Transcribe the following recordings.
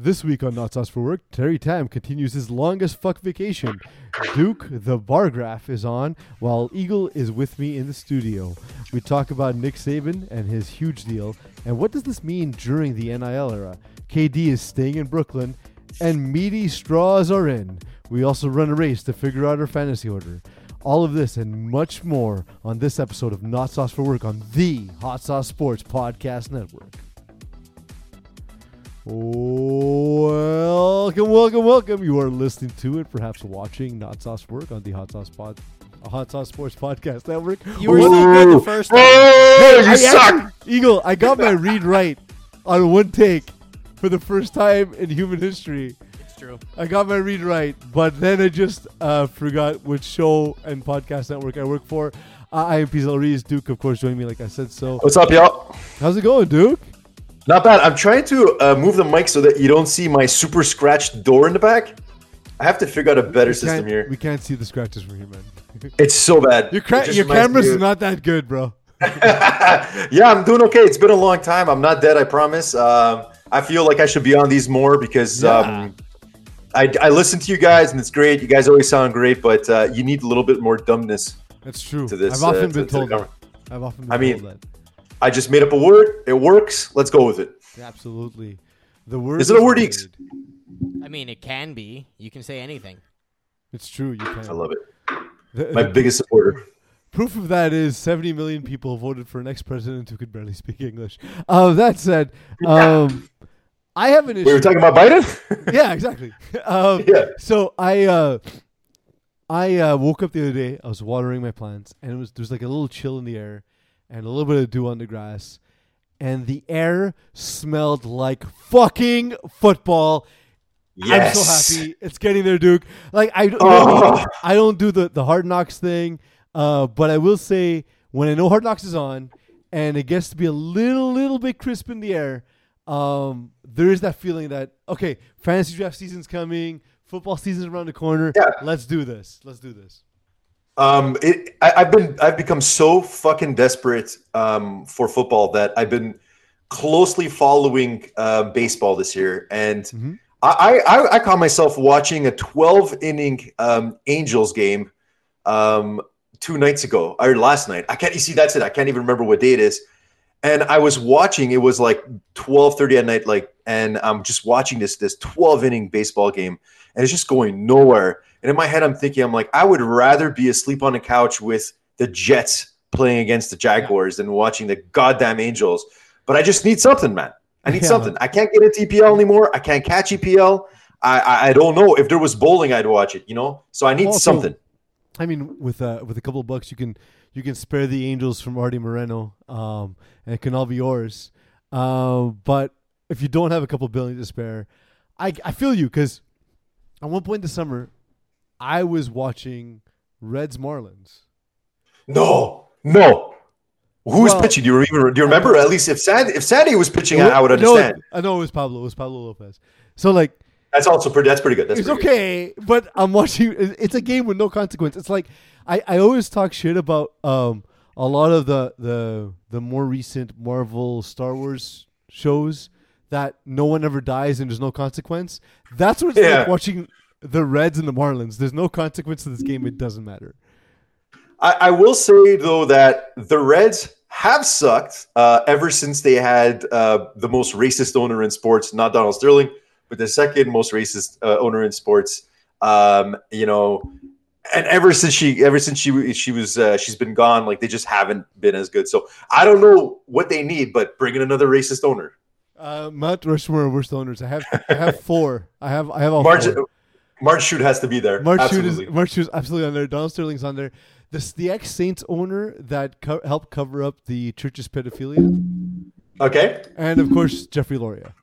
This week on Not Sauce for Work, Terry Tam continues his longest fuck vacation. Duke, the bar graph, is on, while Eagle is with me in the studio. We talk about Nick Saban and his huge deal, and what does this mean during the NIL era? KD is staying in Brooklyn, and meaty straws are in. We also run a race to figure out our fantasy order. All of this and much more on this episode of Not Sauce for Work on the Hot Sauce Sports Podcast Network. Welcome, welcome, welcome. You are listening to it, perhaps watching Not Sauce Work on the Hot Sauce Pod, Hot Sauce Sports Podcast Network. You were so good the first time. Oh, you I suck. actually- Eagle, I got my read right on one take for the first time in human history. It's true. I got my read right, but then I just uh, forgot which show and podcast network I work for. Uh, I am Pizal Reese. Duke, of course, joining me like I said. So, What's up, y'all? how's it going, Duke? Not bad. I'm trying to uh, move the mic so that you don't see my super scratched door in the back. I have to figure out a better system here. We can't see the scratches from here, man. It's so bad. Your, cra- your camera's not that good, bro. yeah, I'm doing okay. It's been a long time. I'm not dead, I promise. Um, I feel like I should be on these more because um, I, I listen to you guys and it's great. You guys always sound great, but uh, you need a little bit more dumbness. That's true. This, I've often uh, to- been to told that. I've often been I mean- told that. I just made up a word. It works. Let's go with it. Absolutely. The word Is it a word, Eeks? I mean, it can be. You can say anything. It's true. You can. I love it. The- My the biggest supporter. proof of that is 70 million people voted for an ex-president who could barely speak English. Uh, that said, um, I have an issue. We were talking about Biden? yeah, exactly. Um, Yeah. So I uh, I uh, woke up the other day. I was watering my plants, and it was there's like a little chill in the air, and a little bit of dew on the grass, and the air smelled like fucking football. I'm so happy it's getting there, Duke. Like I, don't- Oh. I don't do the the hard knocks thing, uh, but I will say when I know hard knocks is on, and it gets to be a little little bit crisp in the air, um, there is that feeling that okay, fantasy draft season's coming, football season's around the corner. Yeah. Let's do this. Let's do this. Um, it, I, I've been I've become so fucking desperate um, for football that I've been closely following uh, baseball this year, and Mhm. I, I I caught myself watching a 12 inning um, Angels game um, two nights ago or last night. I can't. You see, that's it. I can't even remember what day it is. And I was watching. It was like 12:30 at night. Like, and I'm just watching this this 12 inning baseball game, and it's just going nowhere. And in my head, I'm thinking, I'm like, I would rather be asleep on a couch with the Jets playing against the Jaguars than watching the goddamn Angels. But I just need something, man. I need Yeah. something. I can't get into EPL anymore. I can't catch EPL. I, I I don't know if there was bowling, I'd watch it. You know, so I need Also- something. I mean, with uh, with a couple of bucks, you can you can spare the Angels from Arte Moreno, um, and it can all be yours. Um, but if you don't have a couple billion to spare, I I feel you because at one point this summer, I was watching Reds Marlins. No, no. Who's Well- pitching? Do you even do you remember? At least if Sandy if Sandy was pitching, I, would No, understand. I know it was Pablo. It was Pablo Lopez. So like That's also pretty. That's pretty good. That's it's pretty good. okay, but I'm watching. It's a game with no consequence. It's like I, I always talk shit about um a lot of the the the more recent Marvel Star Wars shows that no one ever dies and there's no consequence. That's what it's like Yeah. watching the Reds and the Marlins. There's no consequence to this game. It doesn't matter. I, I will say though that the Reds have sucked uh, ever since they had uh, the most racist owner in sports, not Donald Sterling, but the second most racist uh, owner in sports. Um, you know, and ever since she, ever since she, she was, uh, she's been gone. Like they just haven't been as good. So I don't know what they need, but bring in another racist owner. Uh, Mount Rushmore worst owners. I have I have four. I have I have all March, four. Marge Schott has to be there. Schott Absolutely. is Schott is absolutely on there. Donald Sterling's on there. This the ex Saints owner that co- helped cover up the church's pedophilia, okay. and of course Jeffrey Loria.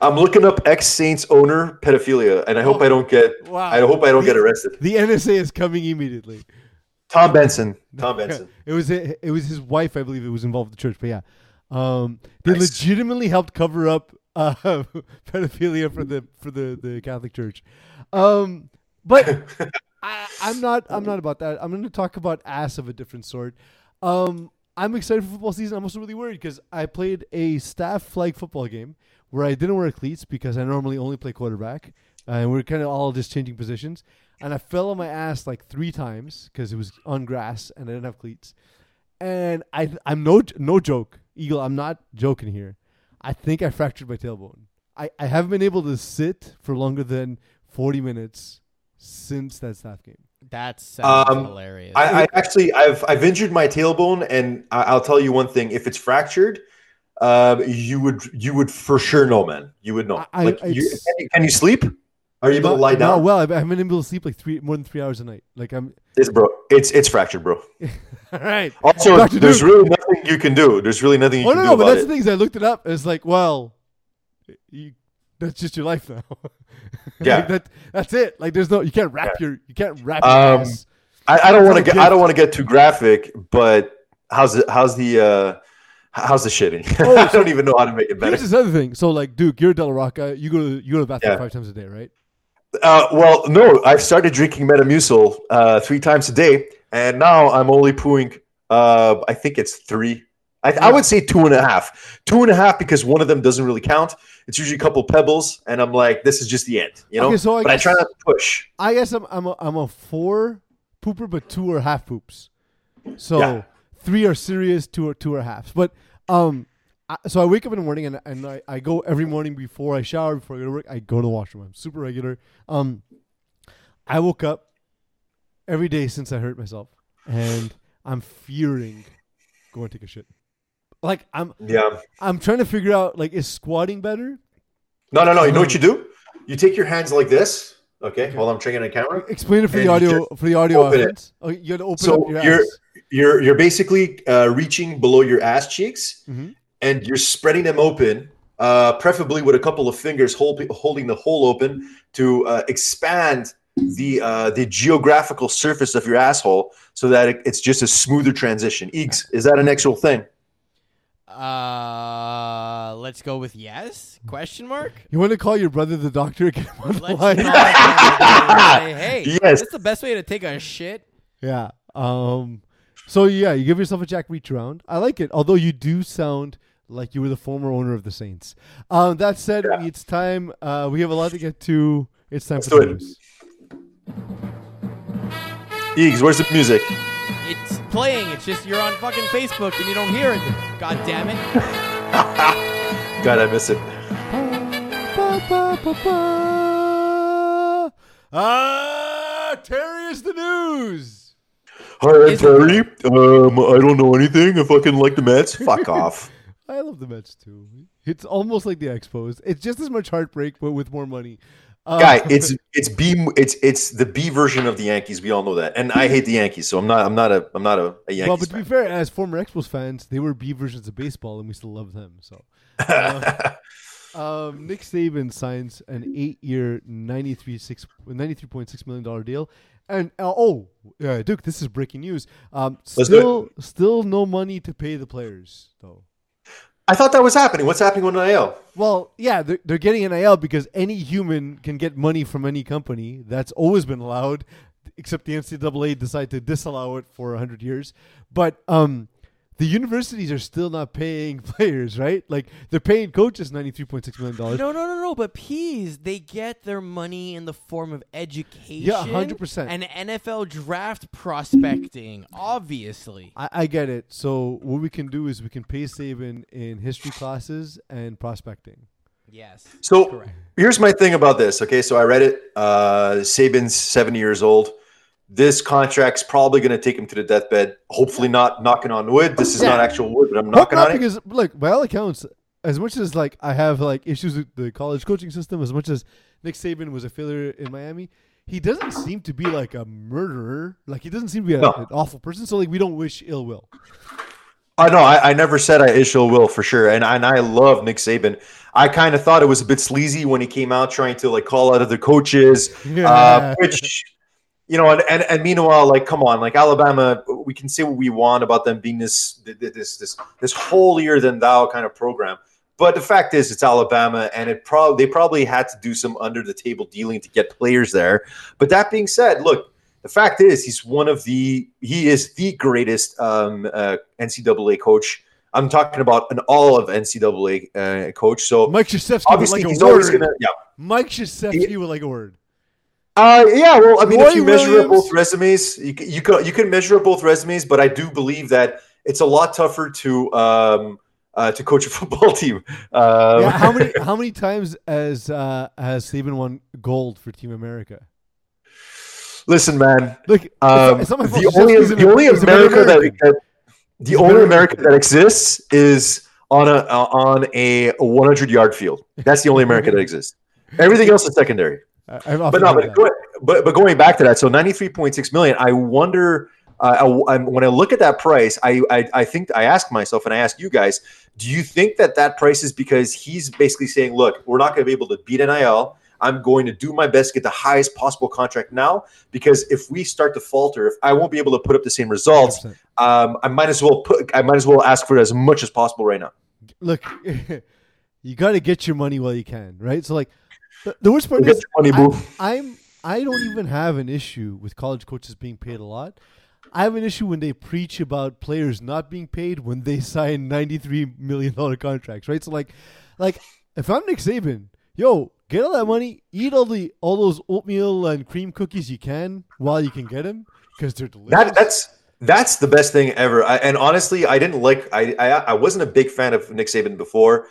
I'm looking up ex Saints owner pedophilia, and I hope I don't get. Wow. I hope I don't get arrested. The NSA is coming immediately. Tom Benson. Tom Benson. It was it was his wife, I believe, it was involved with the church. But yeah, um, they Nice. legitimately helped cover up uh, pedophilia for the for the, the Catholic Church. Um, but I, I'm not I'm not about that. I'm going to talk about ass of a different sort. Um, I'm excited for football season. I'm also really worried because I played a staff flag football game where I didn't wear cleats because I normally only play quarterback, uh, and we're kind of all just changing positions. And I fell on my ass like three times because it was on grass and I didn't have cleats. And I, I'm no no joke, Eagle. I'm not joking here. I think I fractured my tailbone. I, I haven't been able to sit for longer than 40 minutes since that staff game. That's Um, hilarious. I, I actually I've I've injured my tailbone, and I, I'll tell you one thing: if it's fractured, uh, you would you would for sure know, man. You would know. I- I- like, you, can, you, can you sleep? Are you able to lie not down? well, I've, I haven't been able to sleep like three more than three hours a night. Like I'm. It's bro. It's it's fractured, bro. All right. Also, to there's Duke. really nothing you can do. There's really nothing you Oh can no, do no, but that's it. the thing. Is I looked it up. It's like, well, you, that's just your life now. Yeah. like that. That's it. Like there's no. You can't wrap your. You can't wrap your Um. I, I don't want to get I don't want to get too graphic, but how's the how's the uh, how's the shitting? Oh, I don't even know how to make it better. Here's this other thing. So like, Duke, you're a Del Rocca. You go to you go to the bathroom Yeah. five times a day, right? Uh, well, no, I've started drinking Metamucil uh, three times a day, and now I'm only pooing. Uh, I think it's three. I, I would say two and a half. Two and a half because one of them doesn't really count. It's usually a couple pebbles, and I'm like, this is just the end, you know. Okay, so I but I try not to push. I guess I'm I'm a, I'm a four pooper, but two are half poops. So Yeah. three are serious, two are two are halves. But um, I, so I wake up in the morning and and I, I go every morning before I shower before I go to work. I go to the washroom. I'm super regular. Um, I woke up every day since I hurt myself, and I'm fearing going to take a shit. Like I'm Yeah. I'm trying to figure out like is squatting better? No, no, no. You know what you do? You take your hands like this. Okay, hold on. I'm checking on camera. Explain it for the audio for the audio open it. audience. Oh, you got to open So up your you're ass. you're you're basically uh, reaching below your ass cheeks, Mhm. And you're spreading them open, uh, preferably with a couple of fingers hold, holding the hole open to uh, expand the uh, the geographical surface of your asshole, so that it, it's just a smoother transition. Eeks, is that an actual thing? uh, let's go with yes? Question mark. You want to call your brother the doctor? Get him on the Let's line? call say, hey, Yes. that's the best way to take a shit. Yeah. Um. So yeah, you give yourself a Jack reach around. I like it. Although you do sound like you were the former owner of the Saints. Um. That said, Yeah. it's time. Uh. We have a lot to get to. It's time Let's for the news. Eeks, where's the music? It's playing. It's just you're on fucking Facebook and you don't hear it. God damn it. God, I miss it. Ba, ba, ba, ba. Ah, Terry is the news. Hi, I'm Terry. Um, I don't know anything. I fucking like the Mets. Fuck off. I love the Mets too. It's almost like the Expos. It's just as much heartbreak, but with more money. Uh, guy it's it's b it's it's the b version of the yankees we all know that and i hate the yankees so i'm not i'm not a i'm not a, a yankees well, but to be fan. fair, as former Expos fans, they were B versions of baseball, and we still love them. So, uh, um, Nick Saban signs an eight-year, ninety-three six ninety-three point six million dollar deal, and uh, oh, Duke, this is breaking news. Um, Let's do it. still, still no money to pay the players though. I thought that was happening what's happening with nil Well, yeah, they're, they're getting NIL because any human can get money from any company. That's always been allowed, except the NCAA decided to disallow it for 100 years. But um, the universities are still not paying players, right? Like, they're paying coaches $93.6 million. No, no, no, no. But peas, they get their money in the form of education. Yeah, 100%. And NFL draft prospecting, obviously. I, I get it. So, what we can do is we can pay Saban in history classes and prospecting. Yes. so Correct. here's my thing about this okay so i read it uh saban's 70 years old this contract's probably going to take him to the deathbed hopefully not knocking on wood this is Yeah. not actual wood but i'm knocking on it because look, by all accounts, as much as like I have like issues with the college coaching system, as much as Nick Saban was a failure in Miami, he doesn't seem to be like a murderer. Like he doesn't seem to be a, No. an awful person. So like we don't wish ill will. I know. I, I never said I Ishil will for sure, and and I love Nick Saban. I kind of thought it was a bit sleazy when he came out trying to like call out other coaches, Yeah. uh, which you know, and, and and meanwhile, like, come on, like Alabama, we can say what we want about them being this this this this holier than thou kind of program, but the fact is, it's Alabama, and it probably they probably had to do some under the table dealing to get players there. But that being said, look, The fact is, he's one of the he is the greatest um, uh, NCAA coach. I'm talking about an all of NCAA uh, coach. So Mike would obviously like a he's always word. gonna yeah. Mike like a word. Uh, yeah, well, I mean, Roy if you measure Williams. both resumes, you can, you can you can measure both resumes, but I do believe that it's a lot tougher to um uh, to coach a football team. Um, yeah, how many how many times has uh, has Saban won gold for Team America? Listen, man, Look, um, it's not my fault. the only the only he's a better America that, that the only America that exists is on a uh, on a 100 yard field. That's the only America that exists. Everything else is secondary. I- but no, but, that. go- but but going back to that, so ninety three point six million. I wonder. Uh, I, I'm- when I look at that price, I, I I think I ask myself and I ask you guys: Do you think that that price is because he's basically saying, "Look, we're not going to be able to beat NIL. I'm going to do my best to get the highest possible contract now because if we start to falter, if I won't be able to put up the same results, um, I might as well put I might as well ask for as much as possible right now." Look, you got to get your money while you can, right? So like, the, the worst part is money, I, I'm I don't even have an issue with college coaches being paid a lot. I have an issue when they preach about players not being paid when they sign ninety three million dollar contracts, right? So like, like if I'm Nick Saban, yo, get all that money, eat all the all those oatmeal and cream cookies you can while you can get them because they're delicious. That that's that's the best thing ever. I, and honestly, I didn't like. I, I I wasn't a big fan of Nick Saban before.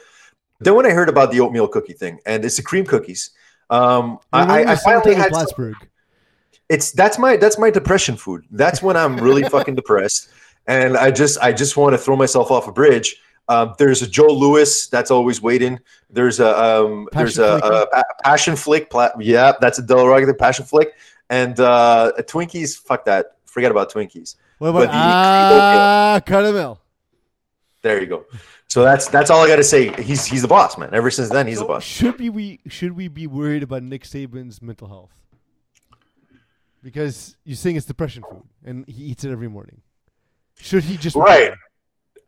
Then when I heard about the oatmeal cookie thing, and it's the cream cookies, um, I, I, I finally had. some- it's that's my that's my depression food. That's when I'm really fucking depressed, and I just I just want to throw myself off a bridge. Um, there's a Jos. Louis that's always waiting. There's a um, there's a, Passion a, a passion flick. Pla- yeah, that's a Del Rogue passion flick. And uh, Twinkies, fuck that. Forget about Twinkies. What But about the- ah caramel? There you go. So that's that's all I got to say. He's he's the boss, man. Ever since then, he's the boss. Should we, we should we be worried about Nick Saban's mental health? Because you're saying it's depression food, and he eats it every morning. Should he just Right.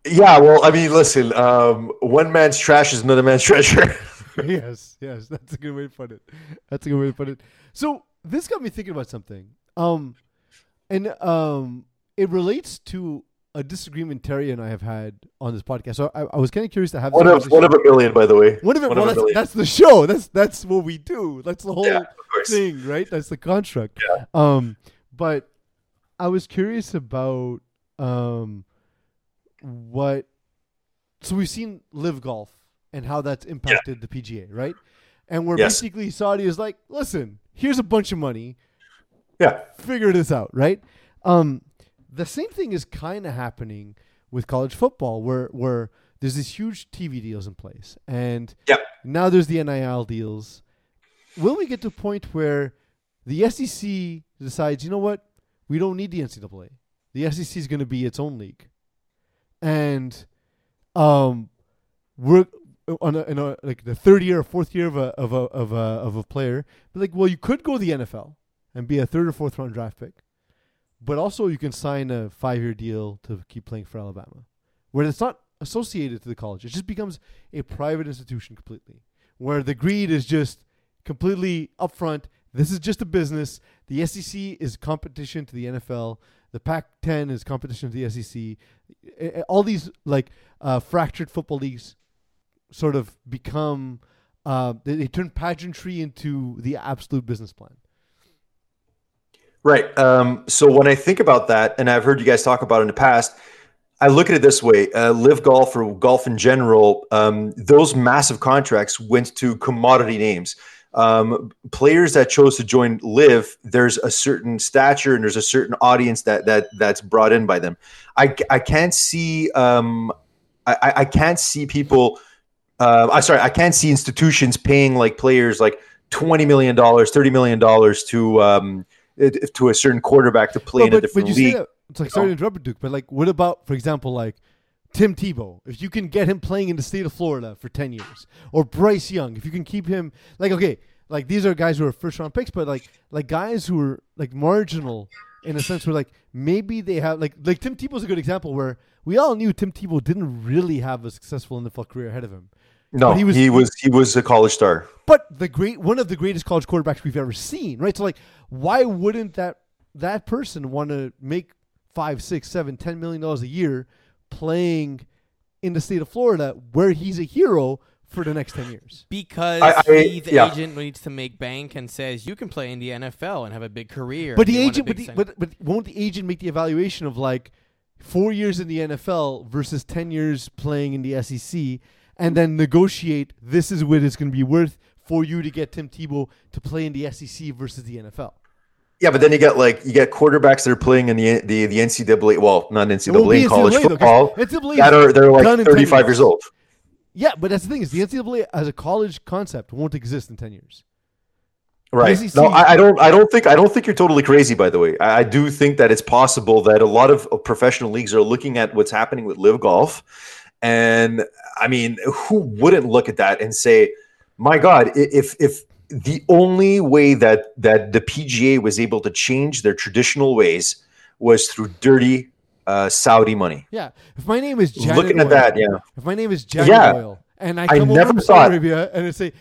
Yeah. Well, I mean, listen. Um, one man's trash is another man's treasure. yes, yes, that's a good way to put it. That's a good way to put it. So this got me thinking about something. Um, and um, it relates to a disagreement Terry and I have had on this podcast. So I, I was kind of curious to have this one of one of a million, by the way. One of it. one Well, of a that's, million. that's the show. That's that's what we do. That's the whole Yeah, thing, right? That's the construct. Yeah. Um, but I was curious about um, what. So we've seen live golf and how that's impacted the PGA, right? And where Yes. basically Saudi is like, listen, here's a bunch of money, Yeah. figure this out, right? Um, the same thing is kind of happening with college football, where where there's these huge TV deals in place, and Yeah. now there's the NIL deals. Will we get to a point where the SEC decides, you know what, we don't need the NCAA. The SEC is going to be its own league, and um, we're on a, in a, like the third year or fourth year of a of a of a of a player. But like, well, you could go to the NFL and be a third or fourth round draft pick, but also you can sign a five year deal to keep playing for Alabama, where it's not associated to the college. It just becomes a private institution completely, where the greed is just completely upfront. This is just a business. The SEC is competition to the NFL. The Pac-10 is competition to the SEC. All these like uh, fractured football leagues sort of become uh, they, they turn pageantry into the absolute business plan. Right. Um, so when I think about that, and I've heard you guys talk about in the past, I look at it this way: uh, live golf or golf in general. Um, those massive contracts went to commodity names. Um, players that chose to join live, there's a certain stature and there's a certain audience that that that's brought in by them. I, I can't see um, I, I- I can't see people. Uh, I sorry, I can't see institutions paying like players like twenty million dollars, thirty million dollars to um, it- to a certain quarterback to play Well, in a but, different but league. that it's like sorry to oh. interrupt, Duke, but like, what about, for example, like Tim Tebow? If you can get him playing in the state of Florida for ten years, or Bryce Young, if you can keep him, like, okay, like these are guys who are first round picks, but like, like guys who are like marginal in a sense where like maybe they have like like Tim Tebow's a good example where we all knew Tim Tebow didn't really have a successful NFL career ahead of him. No, But he he was- was, he was a college star. but the great one of the greatest college quarterbacks we've ever seen, right? So like, why wouldn't that that person want to make five, six, seven, ten million dollars a year playing in the state of Florida where he's a hero for the next ten years? Because I- I- he, the yeah. agent needs to make bank and says you can play in the NFL and have a big career. But the you want a agent, but, the, but but won't the agent make the evaluation of like four years in the NFL versus ten years playing in the SEC, and then negotiate this is what it's going to be worth for you to get Tim Tebow to play in the SEC versus the NFL? Yeah, but then you get like you get quarterbacks that are playing in the the, the NCAA. Well, not NCAA, college NCAA though, football. NCAA That are they're like thirty five years. old. Yeah, but that's the thing is the NCAA as a college concept won't exist in ten years. Right. SEC No, I, I don't. I don't think. I don't think you're totally crazy. By the way, I, I do think that it's possible that a lot of professional leagues are looking at what's happening with Live Golf, and I mean, who wouldn't look at that and say, "My God, if if the only way that that the PGA was able to change their traditional ways was through dirty uh, Saudi money." Yeah, if my name is Janet Looking at that, yeah. If my name is Janet Yeah. Oil, and I I come never over to Saudi Arabia and I say,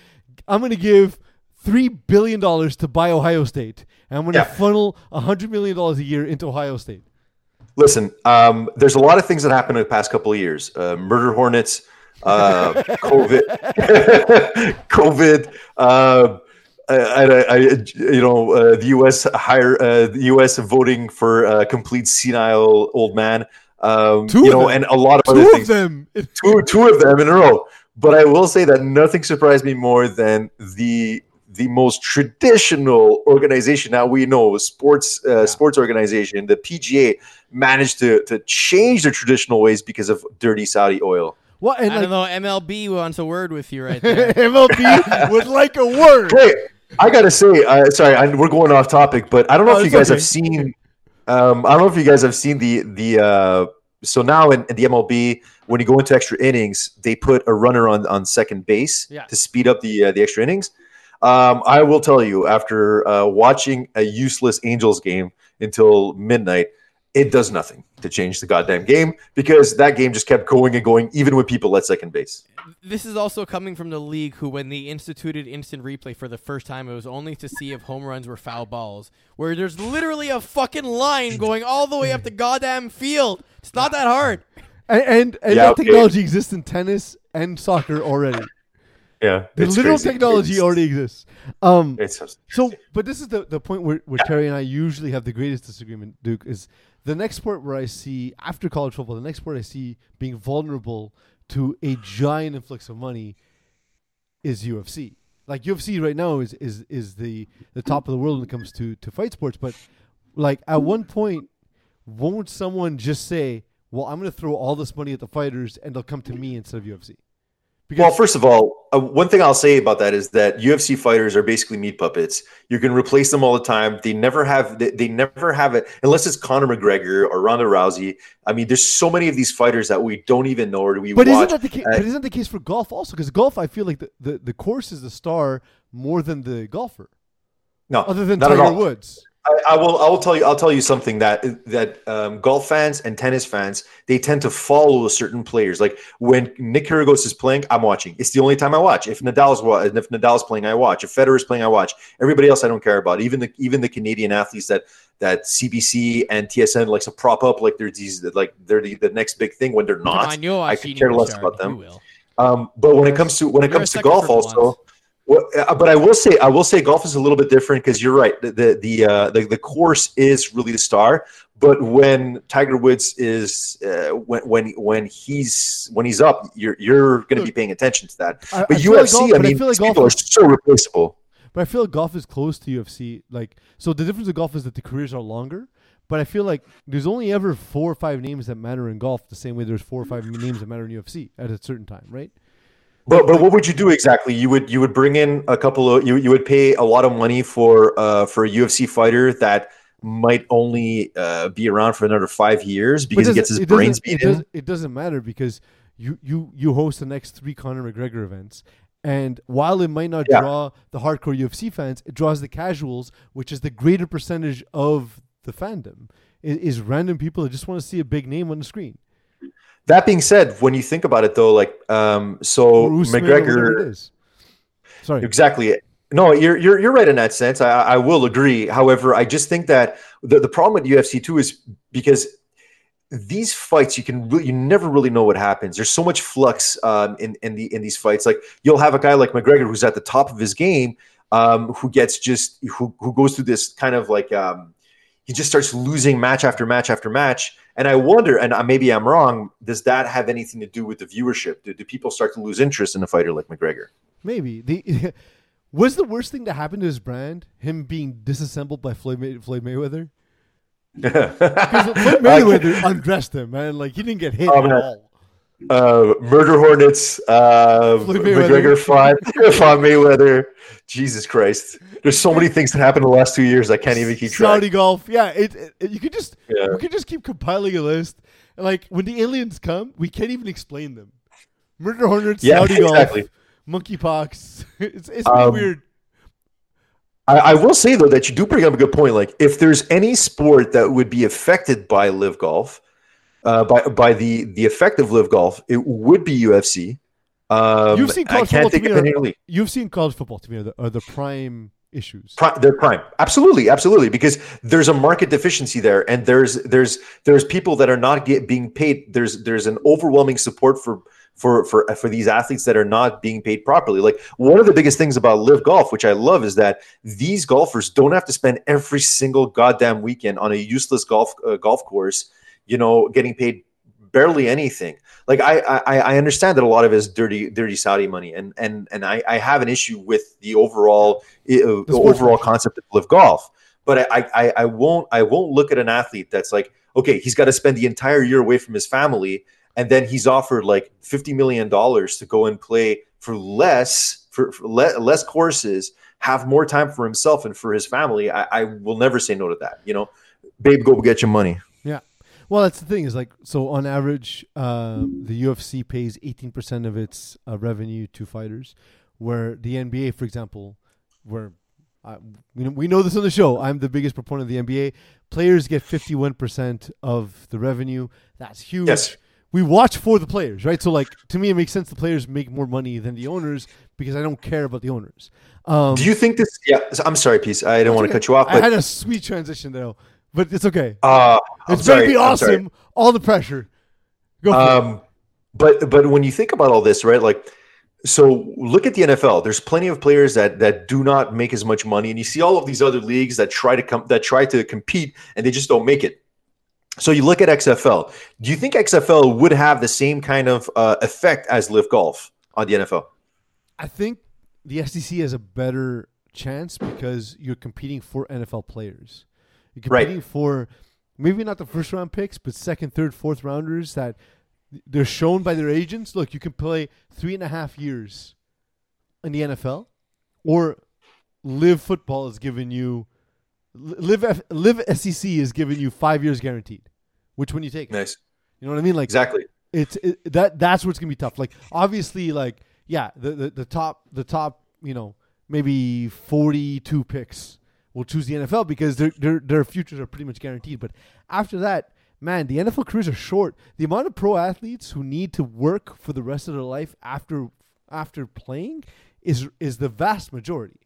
I'm going to give three billion dollars to buy Ohio State, and I'm going to Yeah. funnel a hundred million dollars a year into Ohio State. Listen, um, there's a lot of things that happened in the past couple of years. Uh, murder hornets, uh, COVID, COVID. Uh, I, I, I, you know, uh, the U.S. hire uh, the U.S. voting for a complete senile old man. Um, Two you know, and a lot of Two other of things. them. Two, two of them in a row. But I will say that nothing surprised me more than the the most traditional organization now we know sports uh, sports organization the PGA managed to to change their traditional ways because of dirty Saudi oil. What and I like don't know. MLB wants a word with you right there. MLB would like a word. Wait, I gotta say, uh, sorry, I, we're going off topic, but I don't know Oh, if you guys okay. have seen. Um, I don't know if you guys have seen the the. Uh, so now in, in the MLB, when you go into extra innings, they put a runner on on second base Yeah. to speed up the uh, the extra innings. Um, I will tell you, after uh, watching a useless Angels game until midnight, it does nothing to change the goddamn game because that game just kept going and going, even with people at second base. this is also coming from the league who, when they instituted instant replay for the first time, it was only to see if home runs were foul balls. Where there's literally a fucking line going all the way up the goddamn field. It's not that hard. And and, and Yeah, that okay. technology exists in tennis and soccer already. Yeah, The literal crazy. technology It's- already exists. Um, It's just, So, but this is the, the point where, where Terry and I usually have the greatest disagreement, Duke, is the next sport where I see, after college football, the next sport I see being vulnerable to a giant influx of money is UFC. Like UFC right now is is is the the top of the world when it comes to to fight sports, but like at one point, won't someone just say, "Well, I'm going to throw all this money at the fighters, and they'll come to me instead of UFC"? Well, first of all, uh, one thing I'll say about that is that UFC fighters are basically meat puppets. You can replace them all the time. They never have. They, they never have it unless it's Conor McGregor or Ronda Rousey. I mean, there's so many of these fighters that we don't even know or we But watch. isn't that the case? Uh, but isn't the case for golf also? Because golf, I feel like the, the, the course is the star more than the golfer, no, other than Tiger. Woods. I, I will. I will tell you. I'll tell you something that that um, golf fans and tennis fans they tend to follow certain players. Like when Nick Kyrgios is playing, I'm watching. It's the only time I watch. If Nadal's if Nadal's playing, I watch. If Federer's playing, I watch. Everybody else, I don't care about. Even the even the Canadian athletes that that CBC and TSN likes to prop up like they're these like they're the, the next big thing when they're not. I know I could care less about them. Um, but when it comes to when it comes to golf, also. Well, uh, but I will say I will say golf is a little bit different because you're right. The the the, uh, the the course is really the star. But when Tiger Woods is uh, when when when he's when he's up, you're you're going to be paying attention to that. I- But I feel like UFC, golf- I but I mean, feel like people golf are so replaceable. But I feel like golf is close to UFC. Like, so the difference with golf is that the careers are longer. But I feel like there's only ever four or five names that matter in golf, the same way there's four or five names that matter in UFC at a certain time, right? But but what would you do exactly? You would you would bring in a couple of you you would pay a lot of money for uh for a UFC fighter that might only uh, be around for another five years because he gets his brains doesn't- it in. doesn't- It doesn't matter because you you you host the next three Conor McGregor events, and while it might not Yeah. draw the hardcore UFC fans, it draws the casuals, which is the greater percentage of the fandom. Is random people that just want to see a big name on the screen. That being said, when you think about it, though, like um, so Or Usman or whatever it McGregor. Sorry. exactly. No, you're you're you're right in that sense. I I will agree. However, I just think that the the problem with UFC two is because these fights you can really, you never really know what happens. There's so much flux um, in in the in these fights. Like you'll have a guy like McGregor who's at the top of his game, um, who gets just who who goes through this kind of like um, he just starts losing match after match after match. And I wonder, and maybe I'm wrong, does that have anything to do with the viewership? Do, do people start to lose interest in a fighter like McGregor? Maybe the was the worst thing to happen to his brand him being disassembled by Floyd, May- Floyd Mayweather. Because Floyd Mayweather undressed him, man. Like he didn't get hit Oh, at man. all. Uh, Murder Hornets, uh, McGregor fought, fought Mayweather. Jesus Christ. There's so many things that happened in the last two years I can't even keep track. Saudi golf, yeah. It, it, it- you could just Yeah. we could just keep compiling a list. And like when the aliens come, we can't even explain them. Murder hornets, Yeah, Saudi exactly. golf, monkeypox. It's it's Um, weird. I, I will say though that you do bring up a good point. Like, if there's any sport that would be affected by live golf, uh, by by the the effect of live golf, it would be UFC. Um, You've seen I college can't football think to me You've seen college football to me are the, are the prime issues. Pri- they're prime absolutely absolutely because there's a market deficiency there and there's there's there's people that are not get, being paid there's there's an overwhelming support for for for for these athletes that are not being paid properly like one of the biggest things about live golf which i love is that these golfers don't have to spend every single goddamn weekend on a useless golf uh, golf course you know getting paid barely anything like I, I I understand that a lot of it is dirty dirty Saudi money, and and and I, I have an issue with the overall uh, the overall concept of live golf. But I, I I won't I won't look at an athlete that's like okay he's got to spend the entire year away from his family, and then he's offered like fifty million dollars to go and play for less for, for le- less courses, have more time for himself and for his family. I, I will never say no to that. You know, babe, go get your money. Well, that's the thing is like so on average, uh, the UFC pays eighteen percent of its uh, revenue to fighters, where the NBA, for example, where uh, we know, we know this on the show. I'm the biggest proponent of the NBA. Players get fifty one percent of the revenue. That's huge. Yes. We watch for the players, right? So, like to me, it makes sense the players make more money than the owners because I don't care about the owners. Um, Do you think this? Yeah, I'm sorry, peace. I didn't want to cut you off, I but had a sweet transition though, but it's okay. uh, it's going to be awesome. All the pressure. Go for it. Um, but but when you think about all this, right? Like, so look at the NFL. There's plenty of players that that do not make as much money, and you see all of these other leagues that try to come that try to compete, and they just don't make it. So you look at XFL. Do you think XFL would have the same kind of uh, effect as Live Golf on the NFL? I think the SEC has a better chance because you're competing for NFL players. You're Right. competing for maybe not the first round picks, but second, third, fourth rounders that they're shown by their agents. Look, you can play three and a half years in the NFL, or live football is giving you live F, live SEC is giving you five years guaranteed. Which one you take? Nice, You know what I mean? Like exactly. it's it, that that's what's gonna be tough. Like obviously, like yeah, the, the the top the top you know maybe forty two picks will choose the NFL because their their their futures are pretty much guaranteed. But after that, man, the NFL careers are short. The amount of pro athletes who need to work for the rest of their life after after playing is is the vast majority.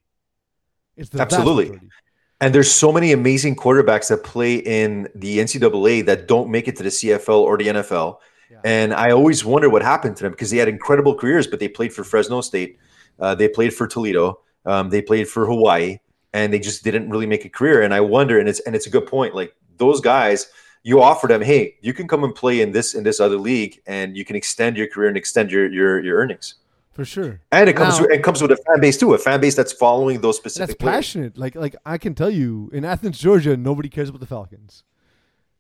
It's the Absolutely. vast majority. And there's so many amazing quarterbacks that play in the NCAA that don't make it to the CFL or the NFL. Yeah. And I always wonder what happened to them because they had incredible careers, but they played for Fresno State, uh, they played for Toledo, um, they played for Hawaii, and they just didn't really make a career. And I wonder, and it's and it's a good point. Like those guys, you offer them, hey, you can come and play in this in this other league, and you can extend your career and extend your your, your earnings. for sure. And it comes Now- with, it comes with a fan base too, a fan base that's following those That's specific players. passionate. Like like I can tell you, in Athens, Georgia, nobody cares about the Falcons.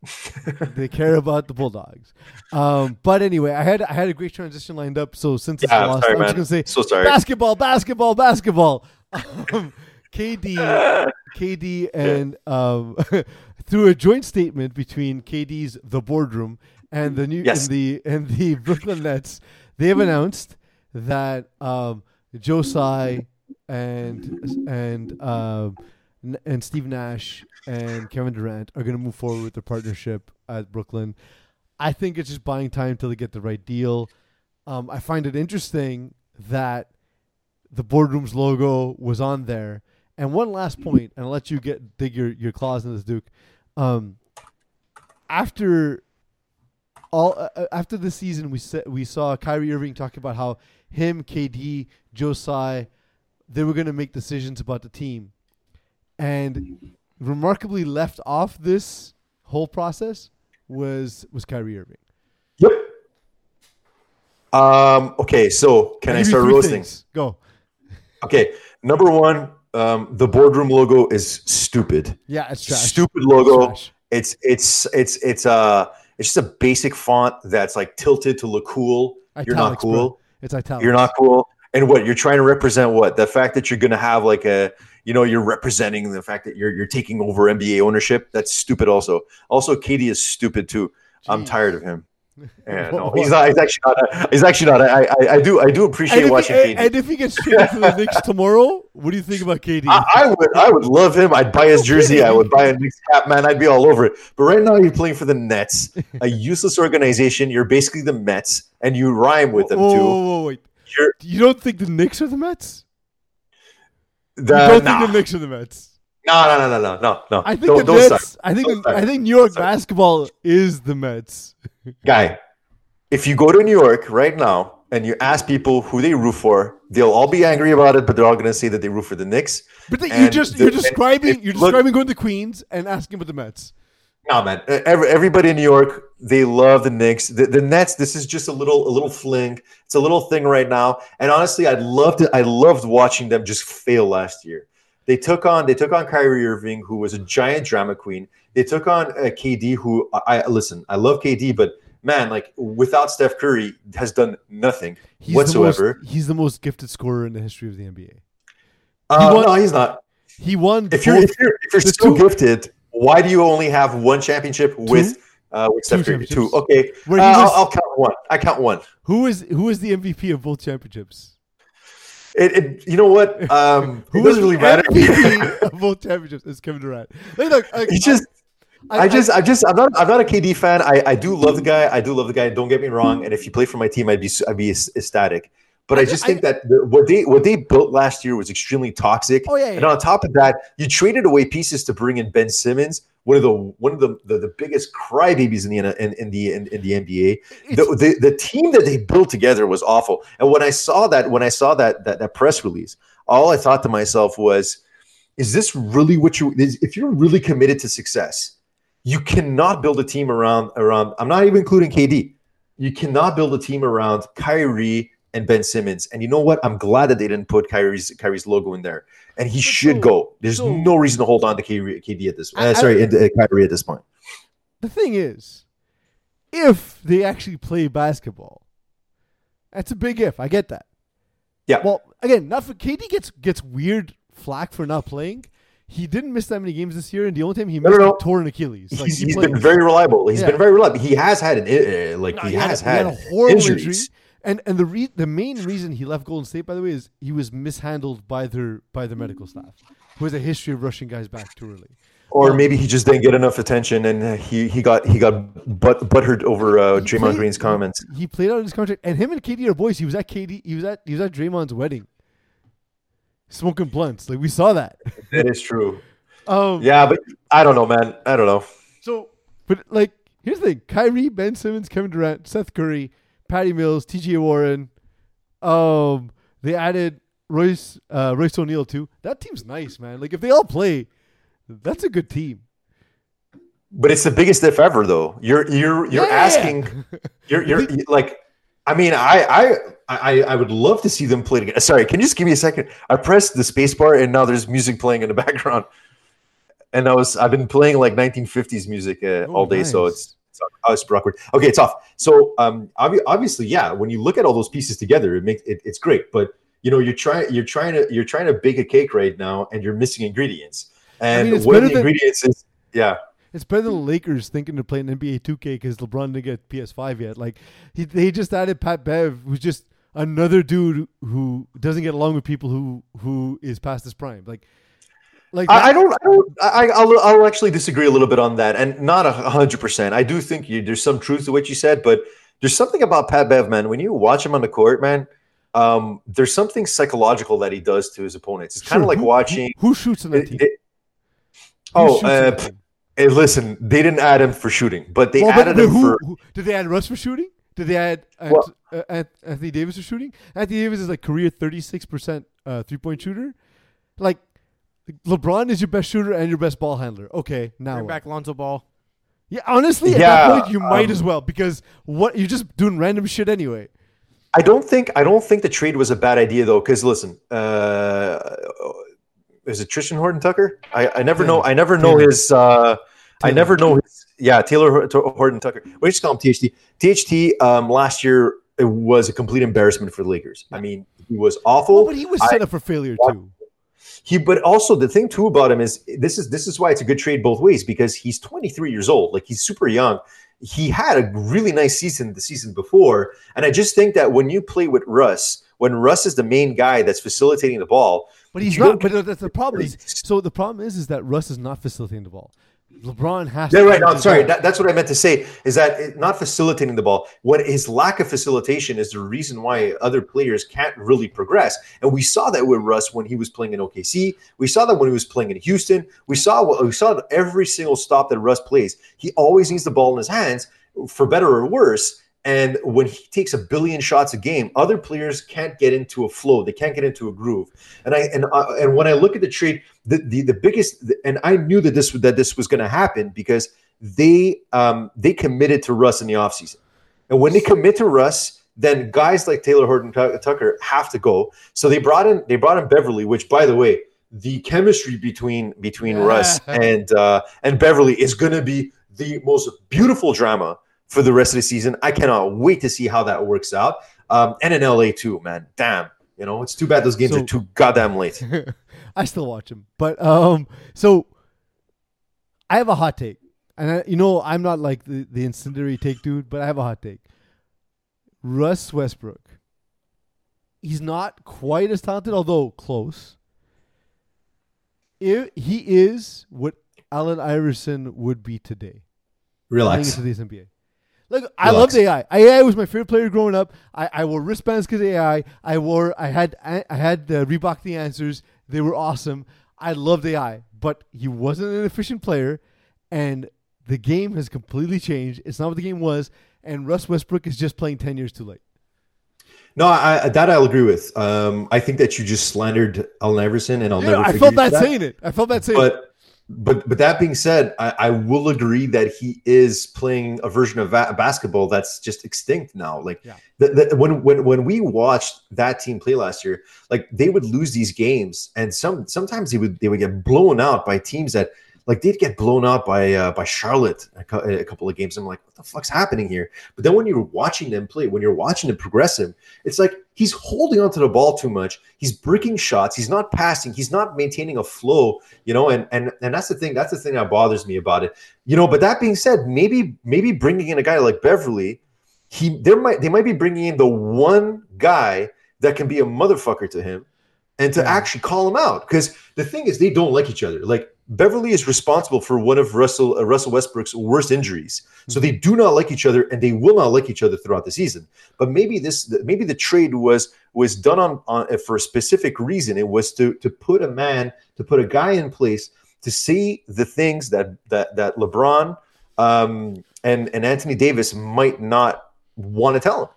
they care about the Bulldogs. Um, but anyway, I had I had a great transition lined up. So since Yeah, I'm lost, sorry, I'm just gonna say So sorry. basketball, basketball, basketball. Um, KD, KD, and um, through a joint statement between KD's The Boardroom and the new Yes. and the and the Brooklyn Nets, they have announced that um, Joe Tsai and and um, and Steve Nash and Kevin Durant are going to move forward with their partnership at Brooklyn. I think it's just buying time till they get the right deal. Um, I find it interesting that the boardroom's logo was on there. And one last point, and I'll let you get dig your, your claws in this, Duke. Um, after all, uh, uh, after the season, we sa- we saw Kyrie Irving talking about how him, KD, Joe Tsai, they were going to make decisions about the team, and remarkably left off this whole process was was Kyrie Irving. Yep. Um, okay, so can I start roasting? things. Go. Okay, number one, um, the boardroom logo is stupid. Yeah, it's trash. Stupid logo. Trash. It's it's it's it's uh it's just a basic font that's like tilted to look cool. You're not Italics, bro. cool. It's italics. You're not cool. And what you're trying to represent? What the fact that you're going to have like a you know you're representing the fact that you're you're taking over NBA ownership. That's stupid. Also, also KD is stupid too. I'm tired of him. Yeah, no, he's not. He's actually not. A, he's actually not. a- I, I I do I do appreciate And watching he, and, if he gets traded to the Knicks tomorrow, what do you think about KD? I, I would I would love him. I'd buy his jersey. I would buy a Knicks cap, man. I'd be all over it. But right now you're playing for the Nets, a useless organization. You're basically the Mets, and you rhyme with them whoa, too. whoa, whoa, wait. You're You don't think the Knicks are the Mets? the, you don't nah. think the Knicks are the Mets? No, no, no, no, no, no, no. I think Don't- the Mets. I think I think New York basketball is the Mets. guy. If you go to New York right now and you ask people who they root for, they'll all be angry about it, but they're all going to say that they root for the Knicks. But the, you're just the- you're describing you're look- describing going to Queens and asking about the Mets. No, man. Every, everybody in New York, they love the Knicks. The, the Nets. This is just a little, a little fling. It's a little thing right now. And honestly, I loved love to. I loved watching them just fail last year. They took on, they took on Kyrie Irving, who was a giant drama queen. They took on uh, KD, who I, I listen. I love KD, but man, like without Steph Curry, has done nothing He's whatsoever. The most, he's the most gifted scorer in the history of the NBA. Uh, won- no, he's not. He won. If you're if you're, if you're so two- gifted, why do you only have one championship with uh, with Steph Curry? Two. Okay, Uh, he I'll, I'll count one. I count one. who is who is the MVP of both championships? It, it, you know what? Um, Who doesn't really matter. Of both championships? It's Kevin Durant. Like, look, I, He just, I, just, I just, I'm not, I'm not a KD fan. I, I do love the guy. I do love the guy. Don't get me wrong. And if he played for my team, I'd be, I'd be ecstatic. But I, I- just I- think that the, what they, what they built last year was extremely toxic. Oh yeah, And yeah. on top of that, you traded away pieces to bring in Ben Simmons, one of the one of the the, the biggest crybabies in the in, in the in, in the NBA. The, the the team that they built together was awful. And when I saw that, when I saw that that, that press release, all I thought to myself was, "Is this really what you? Is, if you're really committed to success, you cannot build a team around around. I'm not even including KD. You cannot build a team around Kyrie." And Ben Simmons, and you know what? I'm glad that they didn't put Kyrie's Kyrie's logo in there, and he But should so- go. There's so- no reason to hold on to KD, KD at this. I- Uh, I- sorry, uh, Kyrie at this point. the thing is, if they actually play basketball, that's a big if. I get that. Yeah. Well, again, not for KD gets gets weird flack for not playing. He didn't miss that many games this year, and the only time he No, missed no, no. a torn Achilles. Like, he's he he's been very reliable. He's Yeah. been very reliable. He has had an uh, like No, he, he has had, had a horrible injuries. injury. And and the re- the main reason he left Golden State, by the way, is he was mishandled by their by the medical staff, who has a history of rushing guys back too early. Or Well- maybe he just didn't get enough attention, and uh, he he got he got butt butthurt over uh, Draymond played- Green's comments. He played out his contract, and him and KD are boys. He was at KD. He was at he was at Draymond's wedding, smoking blunts. Like we saw that. That is true. Um, Yeah, but I don't know, man. I don't know. So, but like, here's the thing: Kyrie, Ben Simmons, Kevin Durant, Seth Curry, Patty Mills, T.J. Warren. Um, they added Royce uh, Royce O'Neale too. That team's nice, man. Like if they all play, that's a good team. But it's the biggest if ever, though. You're you're you're Yeah. asking. You're you're like. I mean, I I I I would love to see them play together. Sorry, can you just give me a second? I pressed the space bar and now there's music playing in the background. And I was I've been playing like 1950s music uh, Oh, all day, so nice. it's it's, oh, it's awkward. Okay, it's off. So um, obvi- obviously, yeah, when you look at all those pieces together, it makes it, it's great. But you know, you're trying you're trying to you're trying to bake a cake right now, and you're missing ingredients. And mean, one of the than- ingredients is yeah. It's better than the Lakers thinking to play an NBA 2K because LeBron didn't get PS5 yet. Like he, they just added Pat Bev, who's just another dude who doesn't get along with people who who is past his prime. Like, like I, I don't. I don't. I, I'll, I'll actually disagree a little bit on that, and not a hundred percent. I do think you, there's some truth to what you said, but there's something about Pat Bev, man. When you watch him on the court, man, um, there's something psychological that he does to his opponents. It's kind of like who- watching. Who, who shoots on that it- team? it- oh, uh, team? Hey, listen, they didn't add him for shooting, but they Well, added but him who, for. who- did they add Russ for shooting? Did they add Ant, Well- uh, Anthony Davis for shooting? Anthony Davis is like career thirty six percent uh, three point shooter. Like LeBron is your best shooter and your best ball handler. Okay, now Bring what? back Lonzo Ball. yeah, honestly, at Yeah, that point you might um, as well because what you're just doing random shit anyway. I don't think I don't think the trade was a bad idea though, because listen, uh, is it Tristan Horton Tucker? I, I never know. I never know Taylor. his. Uh, I never know his. Yeah, Taylor Horton Tucker. We just call him THT. THT um, last year it was a complete embarrassment for the Lakers. I mean, he was awful. Well, but he was I- set up for failure too. He, but also the thing too about him is this is this is why it's a good trade both ways because he's 23 years old, like he's super young. He had a really nice season the season before, and I just think that when you play with Russ, when Russ is the main guy that's facilitating the ball, But he's not. But that's the problem. So the problem is, is that Russ is not facilitating the ball. LeBron has. Yeah, to right. No, I'm sorry. That, that's what I meant to say. Is that it, not facilitating the ball? What his lack of facilitation is the reason why other players can't really progress. And we saw that with Russ when he was playing in OKC. We saw that when he was playing in Houston. We saw what we saw every single stop that Russ plays. He always needs the ball in his hands, for better or worse. And when he takes a billion shots a game, other players can't get into a flow. They can't get into a groove. And I and I, and when I look at the trade, the, the the biggest and I knew that this that this was going to happen because they um they committed to Russ in the offseason. And when they commit to Russ, then guys like Taylor Horton Tucker have to go. So they brought in they brought in Beverley, which by the way, the chemistry between between Russ and uh and Beverley is going to be the most beautiful drama for the rest of the season. I cannot wait to see how that works out. Um and in LA too, man. Damn. You know, it's too bad those games So- are too goddamn late. I still watch them, but um, so I have a hot take, and I, you know I'm not like the the incendiary take dude, but I have a hot take. Russ Westbrook, he's not quite as talented, although close. If he is what Allen Iverson would be today, Relax. into this NBA. Look, I love the AI. AI was my favorite player growing up. I, I wore wristbands because AI. I wore. I had. I, I had the Reebok the answers. They were awesome. I loved AI, but he wasn't an efficient player, and the game has completely changed. It's not what the game was, and Russ Westbrook is just playing ten years too late. No, I, that I'll agree with. Um, I think that you just slandered Allen Iverson, and I'll never. Yeah, never. I felt for that. saying it. I felt bad saying it. But but that being said, I, I will agree that he is playing a version of va- basketball that's just extinct now. Like Yeah. the, the, when when when we watched that team play last year, like they would lose these games, and some sometimes they would they would get blown out by teams that like they'd get blown out by uh, by Charlotte a, cou- a couple of games. I'm like, what the fuck's happening here? But then when you're watching them play, when you're watching them progress him, it's like he's holding onto the ball too much. He's breaking shots. He's not passing. He's not maintaining a flow. You know, and and and that's the thing. That's the thing that bothers me about it. You know, but that being said, maybe maybe bringing in a guy like Beverley, he there might they might be bringing in the one guy that can be a motherfucker to him, and to Yeah. actually call him out. Because the thing is, they don't like each other. Like Beverley is responsible for one of Russell uh, Russell Westbrook's worst injuries. So they do not like each other, and they will not like each other throughout the season. But maybe this, maybe the trade was was done on, on uh, for a specific reason. It was to to put a man, to put a guy in place to see the things that that that LeBron um, and and Anthony Davis might not want to tell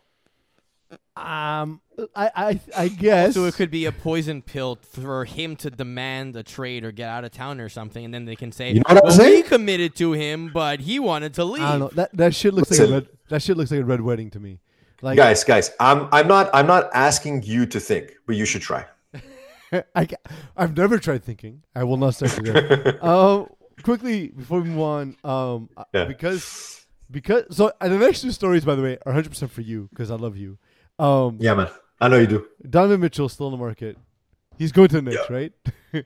him. Um, I I I guess. So it could be a poison pill for him to demand a trade or get out of town or something, and then they can say, You know what I'm well, saying? we committed to him, but he wanted to leave. I don't know. That that shit looks like a red. That shit looks like a red wedding to me. Like guys, guys, I'm I'm not I'm not asking you to think, but you should try. I I've never tried thinking. I will not start today. um, quickly before we move on, um, uh, Yeah. because because so and the next two stories, by the way, are 100 percent for you because I love you. Um, Yeah, man, I know you do. Donovan Mitchell still in the market. He's going to the Knicks, Yeah. right?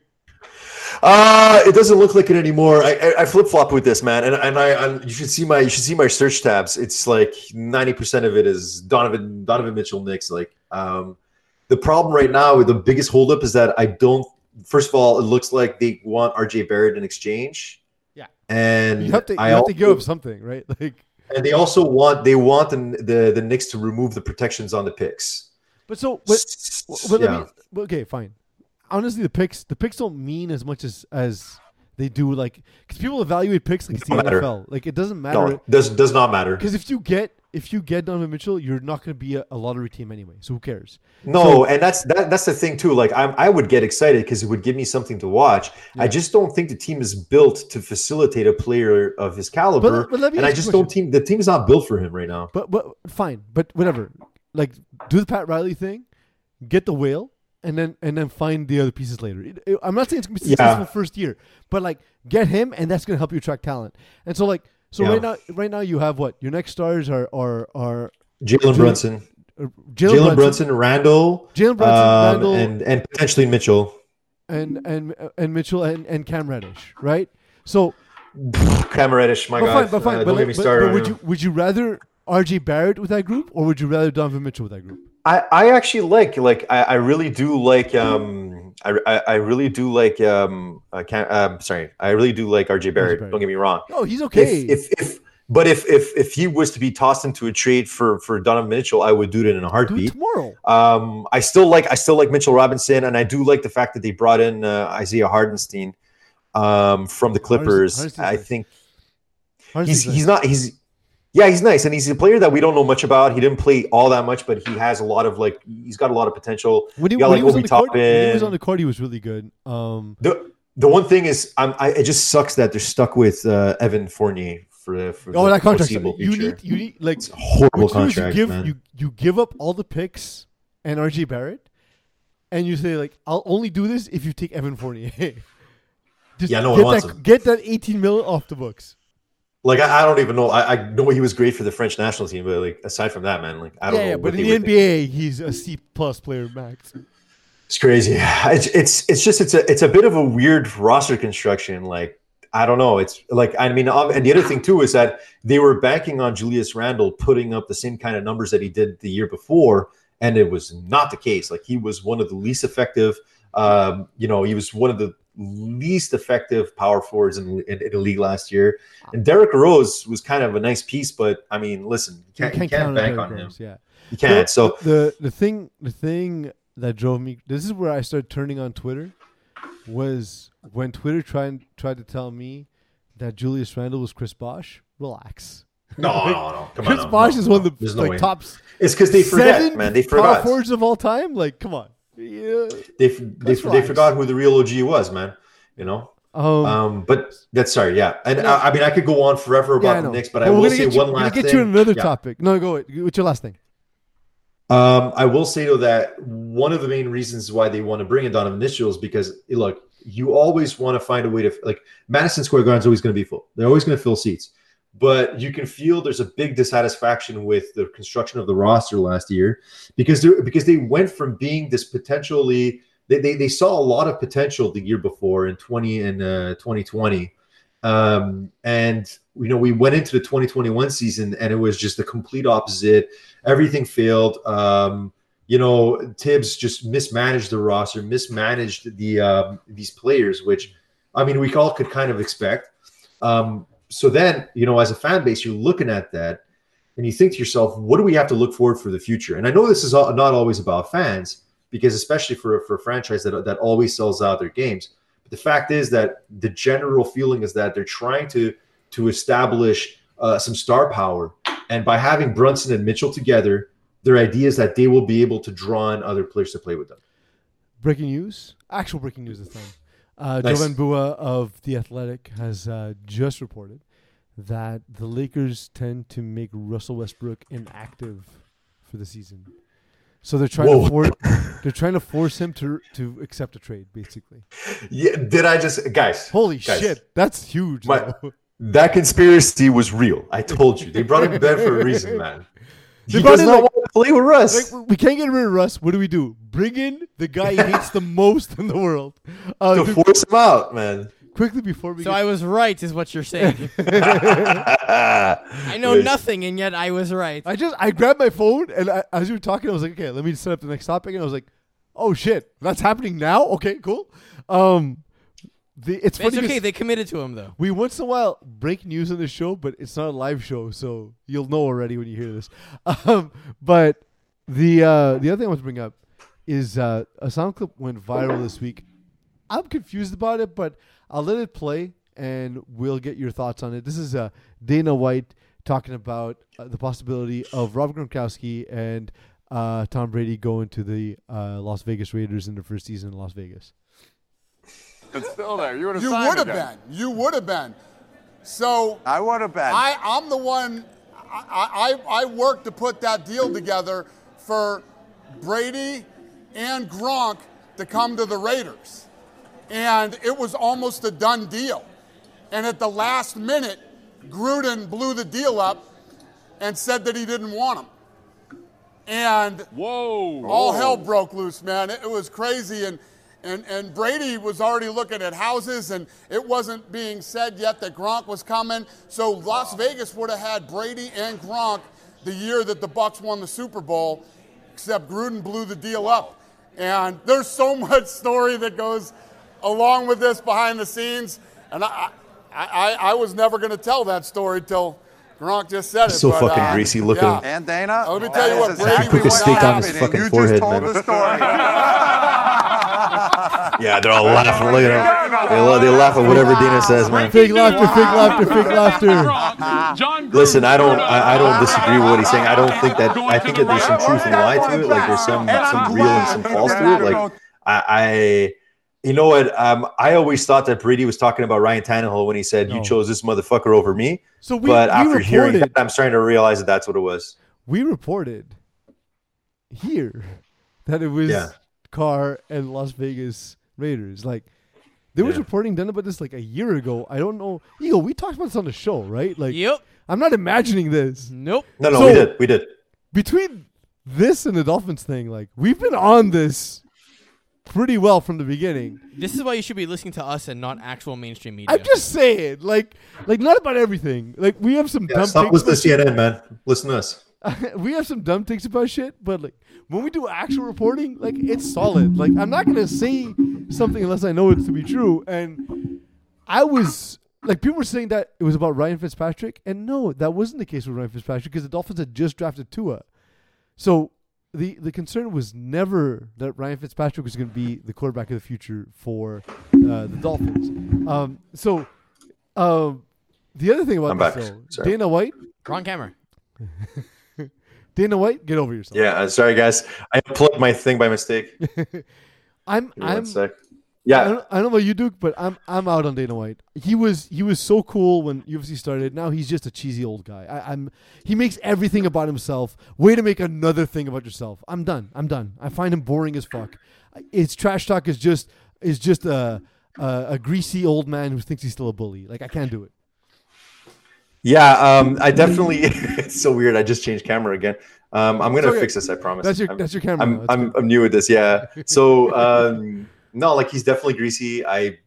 Uh, it doesn't look like it anymore. I, I, I flip flop with this man, and and I and you should see my you should see my search tabs. It's like ninety percent of it is Donovan Donovan Mitchell Knicks. Like, um, the problem right now, the biggest holdup is that I don't. First of all, it looks like they want RJ Barrett in exchange. Yeah. and you have to you I have also, to give up something, right? Like, and they also want they want the, the the Knicks to remove the protections on the picks. But so, but, but yeah. me, okay, fine. Honestly, the picks the picks don't mean as much as as they do. Like, because people evaluate picks like it's the matter. NFL. Like, it doesn't matter. it does does not matter. Because if you get if you get Donovan Mitchell, you're not going to be a, a lottery team anyway. So who cares? No, So- and that's that, that's the thing too. Like I'm, I would get excited because it would give me something to watch. Yeah. I just don't think the team is built to facilitate a player of his caliber, But, but let me and I ask you a just don't team. The team is not built for him right now. But but fine. But whatever. Like, do the Pat Riley thing, get the whale, and then and then find the other pieces later. It- it- I'm not saying it's going to be Yeah. successful first year, but like get him, and that's going to help you attract talent. And so like so Yeah. right now right now you have what your next stars are are are Jalen Brunson, uh, Jalen Brunson, Randle, Jalen Brunson, um, Randle, and and potentially Mitchell. and and and Mitchell and, and Cam Reddish, right? So, Cam Reddish, my but God, fine, but fine. uh, but, don't like- get me but- started. but would you would you rather R.J. Barrett with that group, or would you rather Donovan Mitchell with that group? I, I actually like like I, I really do like um I, I, I really do like um I can't um sorry I really do like RJ Barrett. Barrett. Don't get me wrong. Oh, he's okay. If, if if but if if if he was to be tossed into a trade for for Donovan Mitchell, I would do it in a Do it heartbeat. tomorrow. Um, I still like I still like Mitchell Robinson, and I do like the fact that they brought in uh, Isaiah Hartenstein um, from the Clippers. Hartenstein's I think he's he's not he's yeah he's nice, and he's a player that we don't know much about. He didn't play all that much, but he has a lot of like he's got a lot of potential. When he, got, when he like, was on the court, when he was on the court, he was really good. Um, The the one thing is, I'm, I it just sucks that they're stuck with uh, Evan Fournier for the for oh, the that contract. You future. need, you need like It's a horrible as you contract, give man. you you give up all the picks and RJ Barrett, and you say like, I'll only do this if you take Evan Fournier. Just Yeah, no one get wants that, him. Get that 18 mil off the books. Like I, I don't even know. I, I know he was great for the French national team, but like aside from that, man, like I don't Yeah, know. yeah, but in the thinking. NBA, he's a C plus player max. It's crazy. It's it's it's just it's a it's a bit of a weird roster construction. Like I don't know. It's like I mean, um, and the other thing too is that they were banking on Julius Randle putting up the same kind of numbers that he did the year before, and it was not the case. Like he was one of the least effective. Um, you know, he was one of the least effective power forwards in, in, in the league last year. And Derrick Rose was kind of a nice piece, but I mean, listen, you can't, you can't count bank Derrick on him. Rose, Yeah. You can't. So the the thing the thing that drove me this is where I started turning on Twitter was when Twitter tried tried to tell me that Julius Randle was Chris Bosh. Relax. no, no, no. Come on, Chris no, Bosh no, is one of the There's no like way. top It's because they forget, seven man. They forget. power forgot. forwards of all time. Like, come on. Yeah. They they, they forgot who the real OG was, man. You know. Um, Um, but that's sorry, yeah. And No. I, I mean, I could go on forever about know. the Knicks, but Well, I will say get you, one we're gonna get thing. you another Yeah. topic. No, go. What's your last thing? Um, I will say though that one of the main reasons why they want to bring in Donovan Mitchell is because look, you always want to find a way to like Madison Square Garden is always going to be full. They're always going to fill seats, but you can feel there's a big dissatisfaction with the construction of the roster last year because they because they went from being this potentially they, they, they saw a lot of potential the year before in 20 and uh, 2020 um, and you know we went into the 2021 season and it was just the complete opposite. Everything failed. Um, you know Thibs just mismanaged the roster mismanaged the um, these players which i mean we all could kind of expect. Um, so then you know as a fan base you're looking at that and you think to yourself what do we have to look forward for the future and i know this is not always about fans because especially for, for a franchise that, that always sells out their games but the fact is that the general feeling is that they're trying to to establish uh, some star power and by having brunson and mitchell together their idea is that they will be able to draw in other players to play with them Breaking news. Actual breaking news this time. Uh, Nice. Jovan Buha of The Athletic has uh, just reported that the Lakers tend to make Russell Westbrook inactive for the season. So they're trying Whoa. to force they're trying to force him to to accept a trade, basically. yeah did i just guys Holy Guys. shit, that's huge. My- that conspiracy was real i told you they brought him back for a reason man he does in, not like- want to play with Russ. Like, we can't get rid of Russ. What do we do? Bring in the guy he hates the most in the world. Uh, to force him out, man. quickly before we So get I was right, is what you're saying. I I know nothing, and yet I was right. I just I grabbed my phone and I, as you were talking, I was like, okay, let me set up the next topic, and I was like, oh shit, that's happening now. Okay, cool. Um, the it's funny. It's okay. They committed to him though. we once in a while break news on the show, but it's not a live show, so you'll know already when you hear this. Um, but The uh, the other thing I want to bring up is uh, a sound clip went viral this week. I'm confused about it, but I'll let it play and we'll get your thoughts on it. This is uh, Dana White talking about uh, the possibility of Rob Gronkowski and uh, Tom Brady going to the uh, Las Vegas Raiders in their first season in Las Vegas. It's still there. You would have You would have been. You would have been. So I would have been. I, I'm the one. I, I, I worked to put that deal together for Brady and Gronk to come to the Raiders, and it was almost a done deal. And at the last minute, Gruden blew the deal up and said that he didn't want him. And Whoa. all hell broke loose, man. It, it was crazy, and, and and Brady was already looking at houses, and it wasn't being said yet that Gronk was coming. So Las Vegas would have had Brady and Gronk the year that the Bucks won the Super Bowl, except Gruden blew the deal up. And there's so much story that goes along with this behind the scenes, and I I, I, I was never going to tell that story till. Gronk just said it. So but, fucking uh, greasy looking. yeah. and Dana. Let me tell you that what, is Brady exactly Took a on his fucking and you forehead, just told man. the story. Yeah, they're all laughing. Look at them. They, la- they laugh at whatever Dana says, man. Fake laughter, fake laughter, fake laughter. John Listen, I don't, I, I don't disagree with what he's saying. I don't think that. I think that there's some truth and lie to it. Like there's some, some real and some false to it. Like I, I you know what? Um, I always thought that Brady was talking about Ryan Tannehill when he said, No. "You chose this motherfucker over me." So we, but we after hearing reported, that, I'm starting to realize that that's what it was. we reported here that it was Yeah. Carr and Las Vegas Raiders. Like there was reporting done about this like a year ago. I don't know. Eagle, we talked about this on the show, right? Like Yep. I'm not imagining this. Nope. No, no, So- we did, we did. Between this and the Dolphins thing, like we've been on this pretty well from the beginning. This is why you should be listening to us and not actual mainstream media. I'm just saying, like, like not about everything. Like we have some Yeah, dumb stop takes. listening to CNN, man. Listen to us. we have some dumb takes about shit, but like when we do actual reporting, like it's solid. Like I'm not gonna say something unless I know it to be true. And I was like, people were saying that it was about Ryan Fitzpatrick, and no, that wasn't the case with Ryan Fitzpatrick because the Dolphins had just drafted Tua. So the the concern was never that Ryan Fitzpatrick was going to be the quarterback of the future for uh, the Dolphins. Um, so um, the other thing about I'm this, back. though, Sorry. Dana White, Wrong camera. Dana White, get over yourself. Yeah, uh, sorry guys. I unplugged my thing by mistake. I'm I'm sec. I Yeah, don't, I don't know about you, Duke, but I'm I'm out on Dana White. He was he was so cool when UFC started. Now he's just a cheesy old guy. I, I'm he makes everything about himself. Way to make another thing about yourself. I'm done. I'm done. I find him boring as fuck. It's trash talk is just is just a a, a greasy old man who thinks he's still a bully. Like I can't do it. Yeah. Um, I definitely. it's so weird. I just changed camera again. Um, I'm gonna okay. fix this. I promise. That's your I'm, that's your camera. I'm, I'm, I'm new with this. Yeah. So um, no, like he's definitely greasy. I'm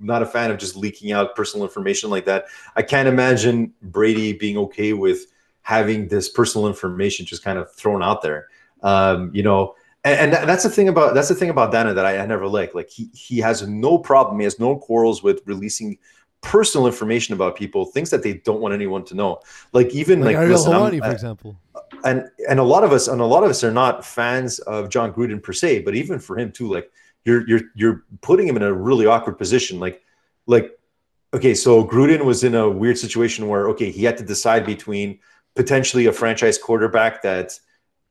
not a fan of just leaking out personal information like that. I can't imagine Brady being okay with having this personal information just kind of thrown out there. Um, you know, and, and that's the thing about that's the thing about Dana that I, I never like. Like he he has no problem. He has no quarrels with releasing personal information about people, things that they don't want anyone to know. Like even like, like, listen, Helwani, for example. and and a lot of us and a lot of us are not fans of Jon Gruden per se, but even for him too, like you're you're you're putting him in a really awkward position. Like like okay, so Gruden was in a weird situation where okay, he had to decide between potentially a franchise quarterback that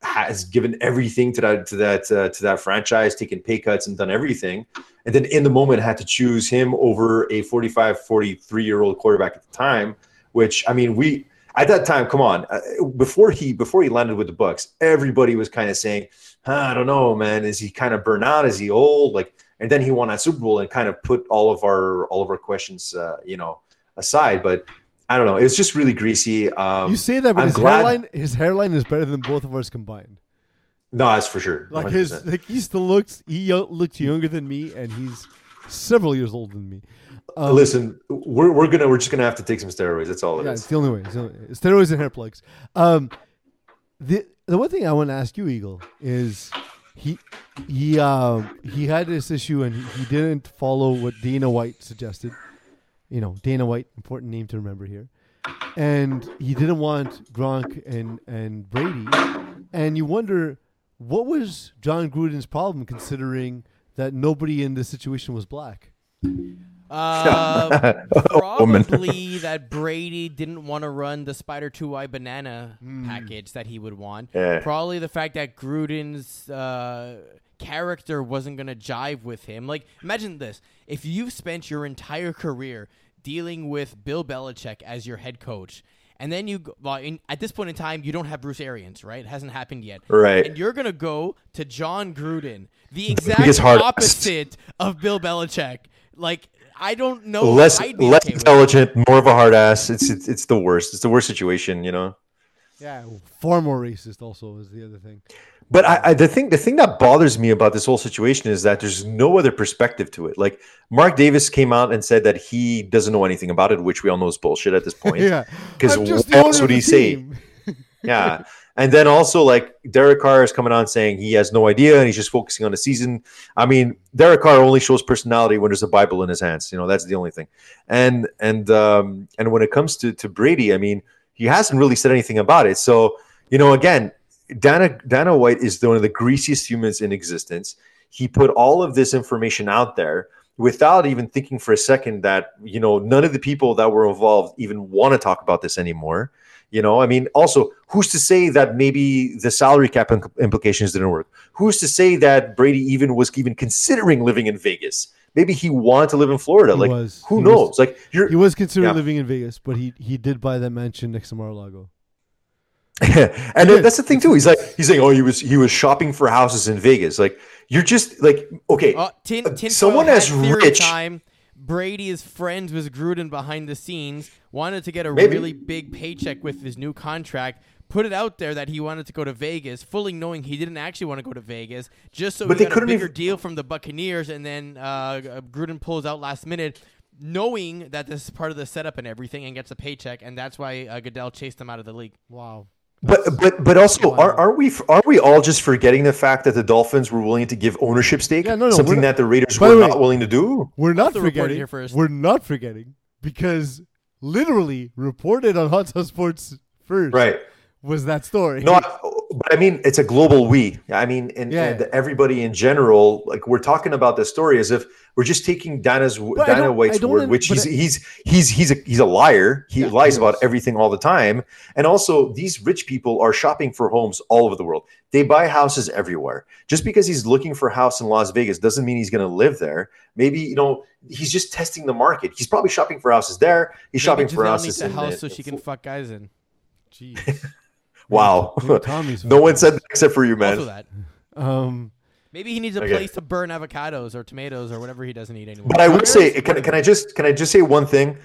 has given everything to that to that uh, to that franchise, taken pay cuts and done everything, and then in the moment had to choose him over a 45, 43 year old quarterback at the time. Which I mean, we at that time, come on, uh, before he before he landed with the Bucks, everybody was kind of saying, I don't know, man, is he kind of burnt out? Is he old? Like, and then he won that Super Bowl and kind of put all of our all of our questions, uh, you know, aside. But I don't know, it was just really greasy. Um, you say that, but I'm his glad- hairline his hairline is better than both of ours combined. no, that's for sure. Like 100%. his, like he still looks, he looks younger than me, and he's several years older than me. Um, Listen, we're, we're gonna we're just gonna have to take some steroids. That's all it is. yeah, it's the only way. The only way. Steroids and hair plugs. Um, the the one thing I want to ask you, Eagle, is he he um he had this issue and he, he didn't follow what Dana White suggested. You know, Dana White, important name to remember here, and he didn't want Gronk and and Brady, and you wonder what was Jon Gruden's problem, considering that nobody in this situation was black? Uh, Woman. probably that Brady didn't want to run the Spider Two Y banana package that he would want. Yeah. Probably the fact that Gruden's uh, character wasn't gonna jive with him. Like, imagine this: if you've spent your entire career dealing with Bill Belichick as your head coach. And then you, well, in, at this point in time, you don't have Bruce Arians, right? It hasn't happened yet. Right. And you're gonna go to Jon Gruden, the exact biggest hard ass. opposite of Bill Belichick. Like, I don't know. less less okay with intelligent, more of a hard ass. It's, it's it's the worst. It's the worst situation, you know. Yeah, far more racist. Also, is the other thing. But I, I the thing the thing that bothers me about this whole situation is that there's no other perspective to it. Like Mark Davis came out and said that he doesn't know anything about it, which we all know is bullshit at this point. Yeah, because what else would he the say? Yeah. And then also like Derek Carr is coming on saying he has no idea and he's just focusing on the season. I mean, Derek Carr only shows personality when there's a Bible in his hands. You know, that's the only thing. And and um and when it comes to to Brady, I mean, he hasn't really said anything about it. So, you know, again, Dana Dana White is one of the greasiest humans in existence. He put all of this information out there without even thinking for a second that, you know, none of the people that were involved even want to talk about this anymore. You know, I mean, also, who's to say that maybe the salary cap implications didn't work? Who's to say that Brady even was even considering living in Vegas? Maybe he wanted to live in Florida. He like, was. who He knows? was- like, you're He was considering Yeah. living in Vegas, but he he did buy that mansion next to Mar-a-Lago. And that's the thing too. He's like, he's saying, oh, he was he was shopping for houses in Vegas. Like, you're just like, okay, Uh, tin, Uh, tin someone foil as rich- time. Brady is friends with Gruden behind the scenes. Wanted to get a Maybe. really big paycheck with his new contract. Put it out there that he wanted to go to Vegas, fully knowing he didn't actually want to go to Vegas, just so But he they got a couldn't bigger even- deal from the Buccaneers. And then uh, Gruden pulls out last minute, knowing that this is part of the setup and everything, and gets a paycheck. And that's why uh, Goodell chased him out of the league. Wow. But but but also, are, aren't we aren't we all just forgetting the fact that the Dolphins were willing to give ownership stake? Yeah, no, no, something not- that the Raiders were the way- not willing to do. We're not to report it forgetting. here first. We're not forgetting because literally reported on Hot Sauce Sports first Right. was that story. No, I- but I mean, it's a global we. I mean, and, Yeah. and everybody in general, like we're talking about this story as if we're just taking Dana's But Dana White's word, which he's I- he's he's he's a he's a liar. He Yeah, lies he about everything all the time. And also, these rich people are shopping for homes all over the world. They buy houses everywhere. Just because he's looking for a house in Las Vegas doesn't mean he's going to live there. Maybe you know he's just testing the market. He's probably shopping for houses there. He's shopping Maybe for houses needs a house the- so she can fuck guys in. Jeez. Wow. Tommy's no one said that except for you, man. Also that. Um, Maybe he needs a Okay. place to burn avocados or tomatoes or whatever he doesn't eat anymore. But I would say, can, can I just can I just say one thing?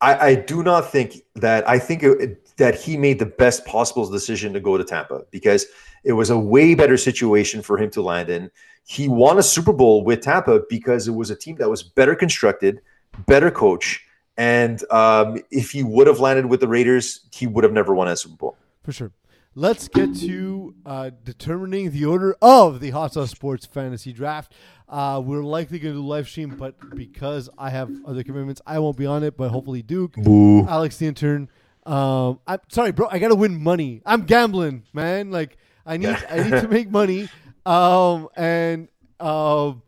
I, I do not think that I think it, that he made the best possible decision to go to Tampa because it was a way better situation for him to land in. He won a Super Bowl with Tampa because it was a team that was better constructed, better coach, and um, if he would have landed with the Raiders, he would have never won a Super Bowl. For sure. Let's get to uh, determining the order of the Hot Sauce Sports Fantasy Draft. Uh, we're likely going to do live stream, but because I have other commitments, I won't be on it. But hopefully, Duke, Boo. Alex the intern. Um, I'm sorry, bro. I gotta win money. I'm gambling, man. Like I need, I need to make money. Um, and um,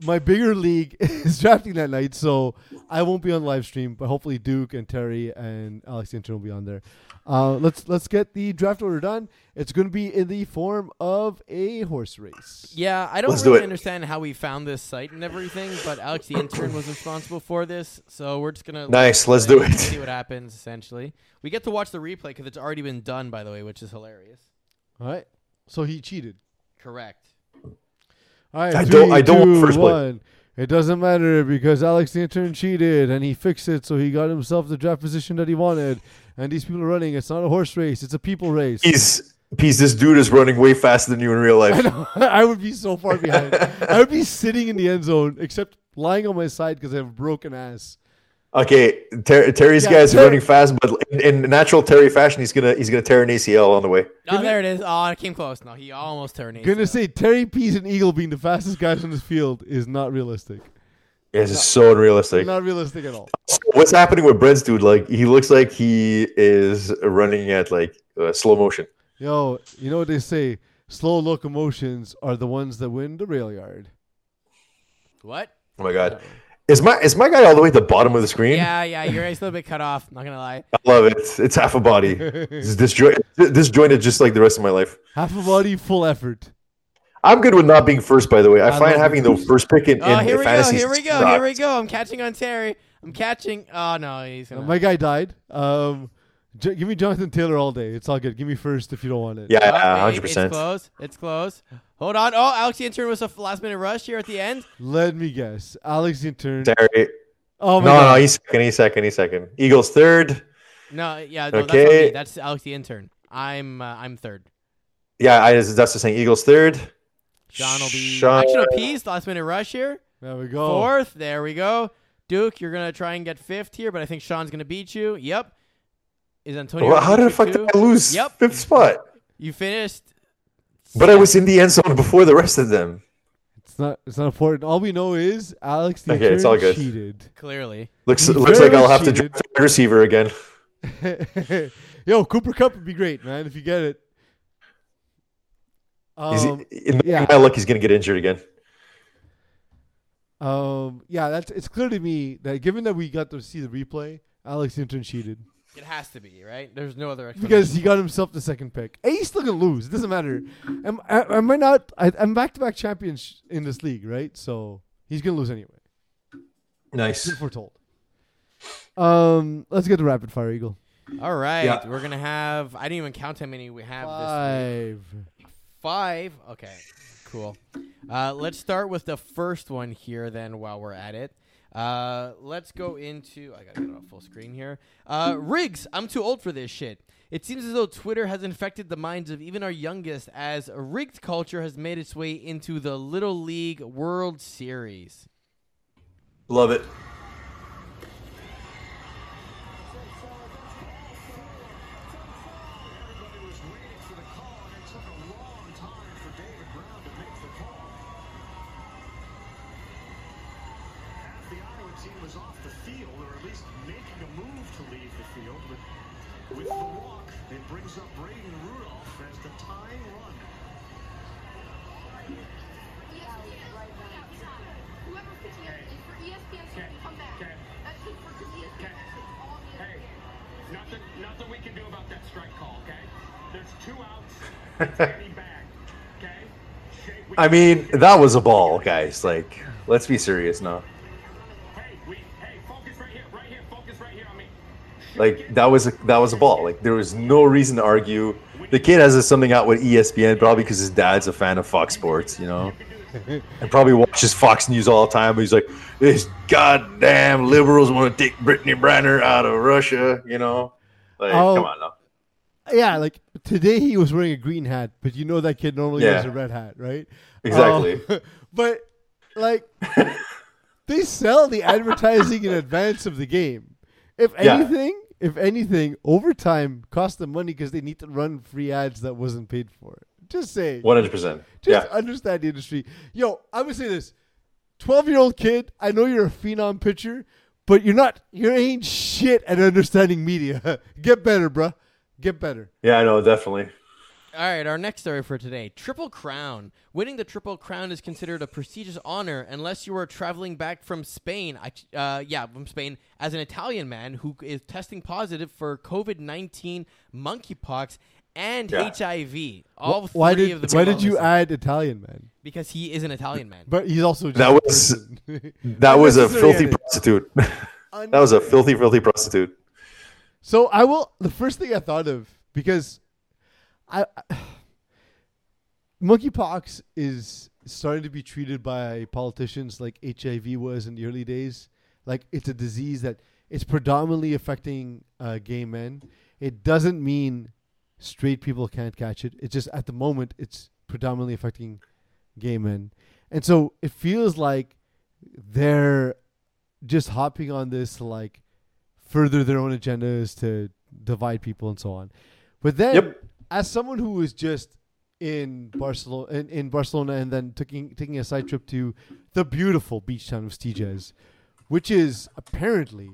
my bigger league is drafting that night, so I won't be on live stream. But hopefully, Duke and Terry and Alex the intern will be on there. Uh, let's let's get the draft order done. It's going to be in the form of a horse race. yeah, I don't Let's really it. understand how we found this site and everything, but Alex the intern was responsible for this, so we're just gonna Nice, let's do it. See what happens. Essentially, we get to watch the replay because it's already been done, by the way, which is hilarious. All right. So he cheated. Correct. All right. I don't- I don't want two, first play. one. It doesn't matter because Alex the intern cheated and he fixed it, so he got himself the draft position that he wanted. And these people are running. It's not a horse race; it's a people race. He's he's this dude is running way faster than you in real I life. know. I would be so far behind. I would be sitting in the end zone, except lying on my side because I have a broken ass. Okay, Ter- Terry's Yeah, guys Ter- are running fast, but in, in natural Terry fashion, he's gonna he's gonna tear an ACL on the way. Oh, there it is. Ah, oh, I came close. No, he almost turned. Gonna say Terry Pease and Eagle being the fastest guys on this field is not realistic. It's just so unrealistic. Not realistic at all. What's happening with Brent's dude? Like he looks like he is running at like uh, slow motion. Yo, you know what they say? slow locomotions are the ones that win the rail yard. What? Oh my god. Is my is my guy all the way at the bottom of the screen? Yeah, yeah, your eyes a little bit cut off. Not gonna lie. I love it. It's half a body. It's disjointed, disjointed just like the rest of my life. Half a body, full effort. I'm good with not being first, by the way. I, I find having the first pick in, Oh, in here we go. fantasy Here we go. Here we go. I'm catching on Terry. I'm catching. Oh no, he's gonna. my guy died. Um, J- give me Jonathan Taylor all day. It's all good. Give me first if you don't want it. Yeah, hundred it- It's percent. close. It's close. Hold on. Oh, Alex the intern was a last minute rush here at the end. Let me guess. Alex the intern. Terry. Oh No, my no, god. he's second. He's second. He's second. Eagles third. No, yeah, no, that's, Okay. not me. that's Alex the intern. I'm uh, I'm third. Yeah, I that's the saying. Eagles third. Sean will be Sean- action appeased. Last minute rush here. there we go. Fourth. There we go. Duke, you're gonna try and get fifth here, but I think Sean's gonna beat you. Yep. Is Antonio? Well, gonna how beat the fuck too? did I lose Yep. fifth spot? You finished. But I was in the end zone before the rest of them. It's not. It's not important. All we know is Alex the Okay, it's all good. cheated. Clearly. Looks He looks like I'll have to cheated. draft a receiver again. Yo, Cooper Kupp would be great, man, if you get it. He's, Um, in yeah. my luck, he's gonna get injured again. um, yeah, that's it's clear to me that given that we got to see the replay, Alex the intern cheated It has to be right. There's no other explanation. because he got himself the second pick. Hey, he's still gonna lose. It doesn't matter. Am, am I not? I, I'm back-to-back champions in this league, right? So he's gonna lose anyway. Nice. Been foretold. Um, let's get to rapid fire, Eagle. All right, Yeah. we're gonna have. I didn't even count how many we have this week. Five. Okay, cool. Uh, let's start with the first one here. Then, while we're at it, uh, let's go into. I gotta get it on full screen here. Uh, Riggs, I'm too old for this shit. It seems as though Twitter has infected the minds of even our youngest, as rigged culture has made its way into the Little League World Series. Love it. I mean, that was a ball, guys. Like, let's be serious now. Hey, we, hey, focus right here, right here, focus right here on me. Like that was a that was a ball. Like there was no reason to argue. The kid has something out with ESPN probably because his dad's a fan of Fox Sports, you know, and probably watches Fox News all the time. But he's like, "These goddamn liberals want to take Brittany Brenner out of Russia," you know. Like, Oh. come on now. Yeah, like today he was wearing a green hat, but you know that kid normally Yeah. wears a red hat, right? Exactly. Um, but like they sell the advertising in advance of the game. If Yeah. anything, if anything, overtime cost them money because they need to run free ads that wasn't paid for. Just say, One hundred percent. just Yeah. understand the industry. Yo, I would say this: twelve-year-old kid. I know you're a phenom pitcher, but you're not. You ain't shit at understanding media. Get better, bruh. Get better. Yeah, I know, definitely. All right, our next story for today Triple Crown. Winning the Triple Crown is considered a prestigious honor unless you are traveling back from Spain. I- Uh, yeah, from Spain as an Italian man who is testing positive for COVID 19, monkeypox, and Yeah. HIV. All Wh- why three did of the why did you add Italian man? Because he is an Italian man. But he's also That was- That was a filthy prostitute. that was a filthy, filthy prostitute. So I will. The first thing I thought of because I, monkeypox is starting to be treated by politicians like HIV was in the early days. Like it's a disease that it's predominantly affecting uh, gay men. It doesn't mean straight people can't catch it. It's just at the moment it's predominantly affecting gay men, and so it feels like they're just hopping on this like further their own agendas to divide people and so on. But then, Yep. as someone who was just in Barcelona, in, in Barcelona, and then taking taking a side trip to the beautiful beach town of Sitges, which is apparently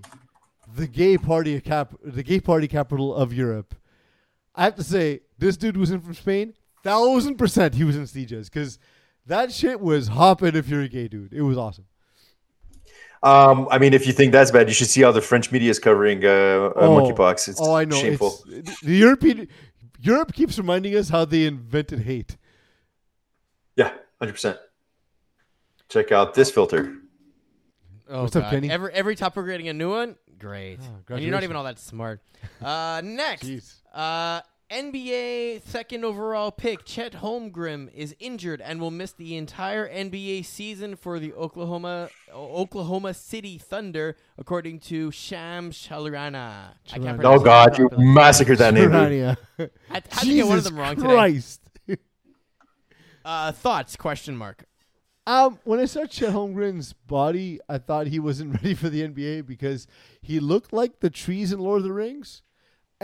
the gay party cap, the gay party capital of Europe. I have to say, this dude was in from Spain. thousand percent he was in Sitges because that shit was hopping if you're a gay dude. It was awesome. Um, I mean, if you think that's bad, you should see how the French media is covering uh, uh, Oh. monkeypox. It's oh, I know. shameful. It's, the European Europe keeps reminding us how they invented hate. Yeah, hundred percent. Check out this filter. Oh, What's up, God. Kenny? Every every time we're getting a new one, great. Oh, and you're not even all that smart. Uh, next, Jeez. uh, NBA second overall pick Chet Holmgren is injured and will miss the entire NBA season for the Oklahoma Oklahoma City Thunder, according to Sham Shalurana. I can't Shalurana. pronounce Oh it God, you massacred that name. dude. Urania. I had to get one of them wrong today. Christ. Uh, thoughts? Question mark. Um, when I saw Chet Holmgren's body, I thought he wasn't ready for the NBA because he looked like the trees in Lord of the Rings,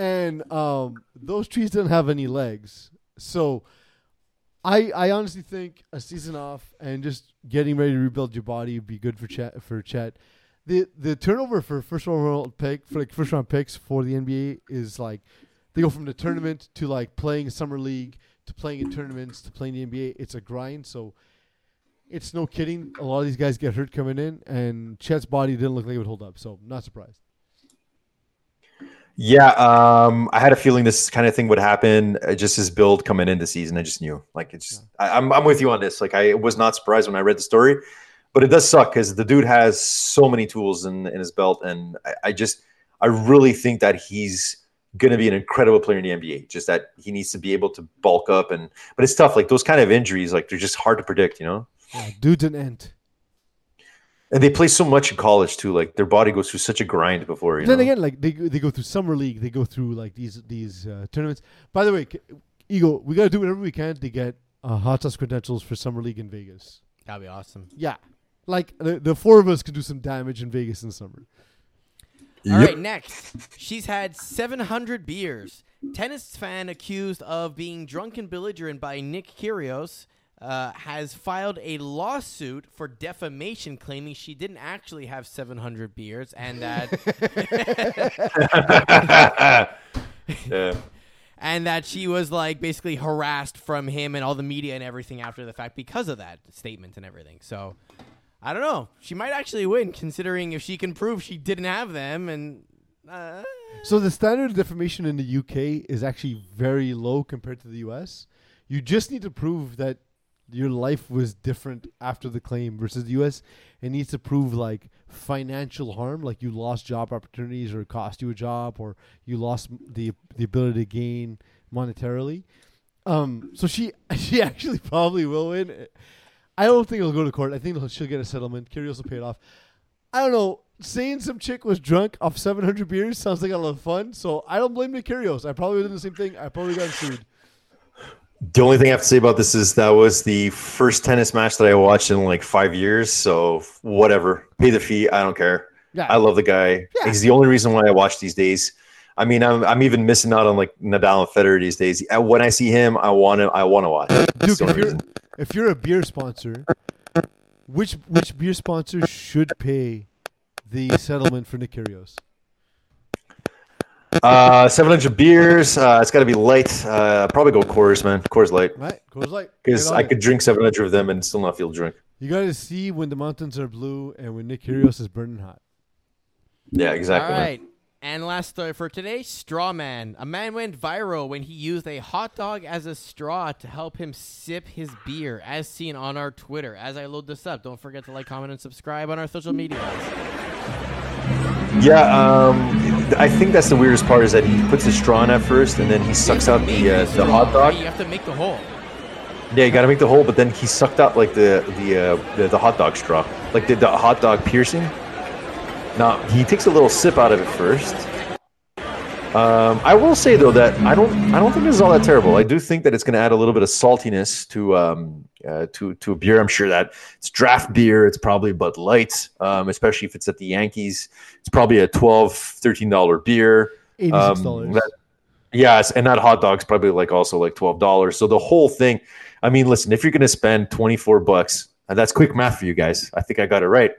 and um, those trees didn't have any legs. So, I I honestly think a season off and just getting ready to rebuild your body would be good for Chet. For Chet, the the turnover for first round pick for like first round picks for the NBA is like they go from the tournament to like playing summer league to playing in tournaments to playing the NBA. It's a grind. So it's no kidding. A lot of these guys get hurt coming in, and Chet's body didn't look like it would hold up. So not surprised. Yeah, um, I had a feeling this kind of thing would happen. Uh, just his build coming into season, I just knew. Like it's, I, I'm, I'm with you on this. Like I was not surprised when I read the story, but it does suck because the dude has so many tools in in his belt, and I, I just, I really think that he's going to be an incredible player in the NBA. Just that he needs to be able to bulk up, and but it's tough. Like those kind of injuries, like they're just hard to predict, you know. Yeah, dude's an ant. And they play so much in college too. Like their body goes through such a grind before. You then know? again, like they they go through summer league, they go through like these these uh, tournaments. By the way, K- Eagle, we got to do whatever we can to get uh, hot sauce credentials for summer league in Vegas. That'd be awesome. Yeah, like the, the four of us could do some damage in Vegas in the summer. All right, next. She's had 700 beers. Tennis fan accused of being drunk and belligerent by Nick Kyrgios uh, has filed a lawsuit for defamation, claiming she didn't actually have 700 beers and that yeah. and that she was like basically harassed from him and all the media and everything after the fact because of that statement and everything. So I don't know. She might actually win, considering if she can prove she didn't have them and. Uh, So the standard of defamation in the UK is actually very low compared to the US. You just need to prove that your life was different after the claim versus the US. It needs to prove like financial harm, like you lost job opportunities or cost you a job or you lost the the ability to gain monetarily. Um, so she she actually probably will win. I don't think it'll go to court. I think she'll get a settlement. Kyrgios will pay it off. I don't know. Saying some chick was drunk off 700 beers sounds like a lot of fun. So I don't blame the Kyrgios. I probably would have done the same thing. I probably got sued. The only thing I have to say about this is that was the first tennis match that I watched in like five years. So whatever, pay the fee. I don't care. Yeah. I love the guy. Yeah. He's the only reason why I watch these days. I mean, I'm, I'm even missing out on like Nadal and Federer these days. When I see him, I want to I want to watch. Duke, if you're if you're a beer sponsor, which which beer sponsor should pay the settlement for Nick Kyrgios? Uh, 700 beers. Uh, it's got to be light. Uh, probably go Coors, man. Coors Light. Right? Coors Light. Because I it. could drink 700 of them and still not feel drunk. You got to see when the mountains are blue and when Nick Kyrgios is burning hot. Yeah, exactly. All man. right. And last story for today Straw Man. A man went viral when he used a hot dog as a straw to help him sip his beer, as seen on our Twitter. As I load this up, don't forget to like, comment, and subscribe on our social media. Yeah, um, I think that's the weirdest part is that he puts the straw in at first and then he sucks out the uh, the hot dog. You have to make the hole. Yeah, you got to make the hole, but then he sucked out like the the uh, the, the hot dog straw, like the, the hot dog piercing. Now he takes a little sip out of it first. Um, I will say though that I don't I don't think this is all that terrible. I do think that it's going to add a little bit of saltiness to um, uh, to to a beer. I'm sure that it's draft beer. It's probably Bud Light, um, especially if it's at the Yankees. It's probably a 12 13 dollar beer. Eighty-six dollars. Um, Yes, and that hot dog's probably like also like twelve dollars. So the whole thing, I mean, listen, if you're gonna spend twenty four bucks, and that's quick math for you guys. I think I got it right.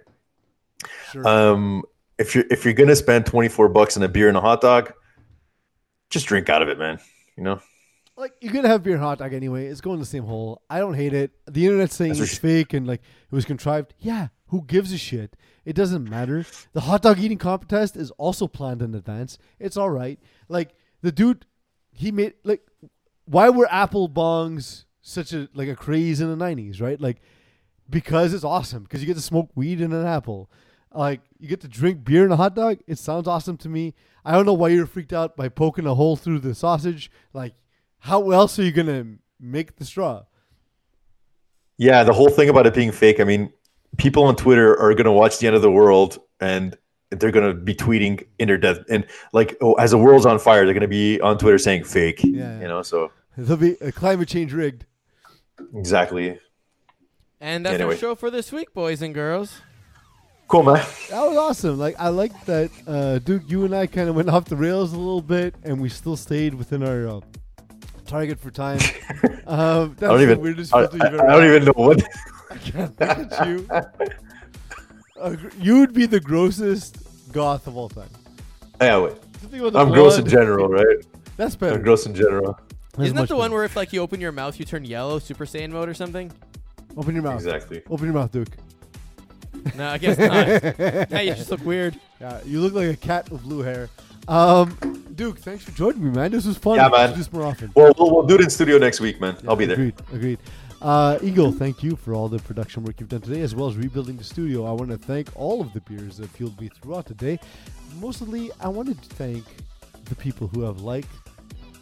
sure. Um, if you're if you're gonna spend twenty four bucks on a beer and a hot dog, just drink out of it, man. You know, like you're gonna have beer and hot dog anyway. It's going in the same hole. I don't hate it. The internet's saying That's it's fake and like it was contrived. Yeah, who gives a shit? It doesn't matter. The hot dog eating contest is also planned in advance. It's all right. Like the dude, he made like why were apple bongs such a like a craze in the '90s? Right, like because it's awesome because you get to smoke weed in an apple. Like you get to drink beer in a hot dog. It sounds awesome to me. I don't know why you're freaked out by poking a hole through the sausage. Like, how else are you gonna make the straw? Yeah, the whole thing about it being fake. I mean, people on Twitter are going to watch the end of the world and they're going to be tweeting in their death. And like, oh, as the world's on fire, they're going to be on Twitter saying fake. Yeah. You know, so There'll be a climate change rigged. exactly. And that's Anyway. our show for this week, boys and girls. Cool, man. That was awesome. Like I like that, uh, Duke. You and I kind of went off the rails a little bit, and we still stayed within our uh, target for time. um, that's I don't even. I, I, I don't even know what. I can't look at you. Uh, you would be the grossest goth of all time. yeah, wait. Something about the I'm gross in general, right? That's better. I'm gross in general. That's Isn't that much the one where if like you open your mouth, you turn yellow, Super Saiyan mode or something? Open your mouth. Exactly. Open your mouth, Duke. No, I guess not. hey, you just look weird. Yeah, you look like a cat with blue hair. Um, Duke, thanks for joining me, man. This was fun. Yeah, We should man. do this more often. Well, we'll, we'll do it in studio next week, man. I'll be there. Agreed. Agreed. Uh, Eagle, thank you for all the production work you've done today, as well as rebuilding the studio. I want to thank all of the beers that fueled me throughout the day. Mostly, I wanted to thank the people who have liked,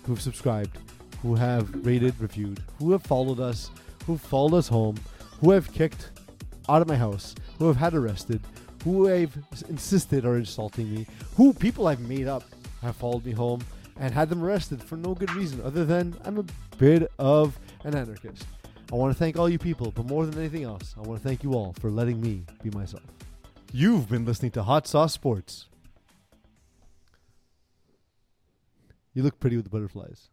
who have subscribed, who have rated, reviewed, who have followed us, who have followed us home, who have kicked out of my house, who I've had arrested, who I've insisted are insulting me, who people I've made up have followed me home and had them arrested for no good reason other than I'm a bit of an anarchist. I want to thank all you people, but more than anything else, I want to thank you all for letting me be myself. You've been listening to Hot Sauce Sports. You look pretty with the butterflies.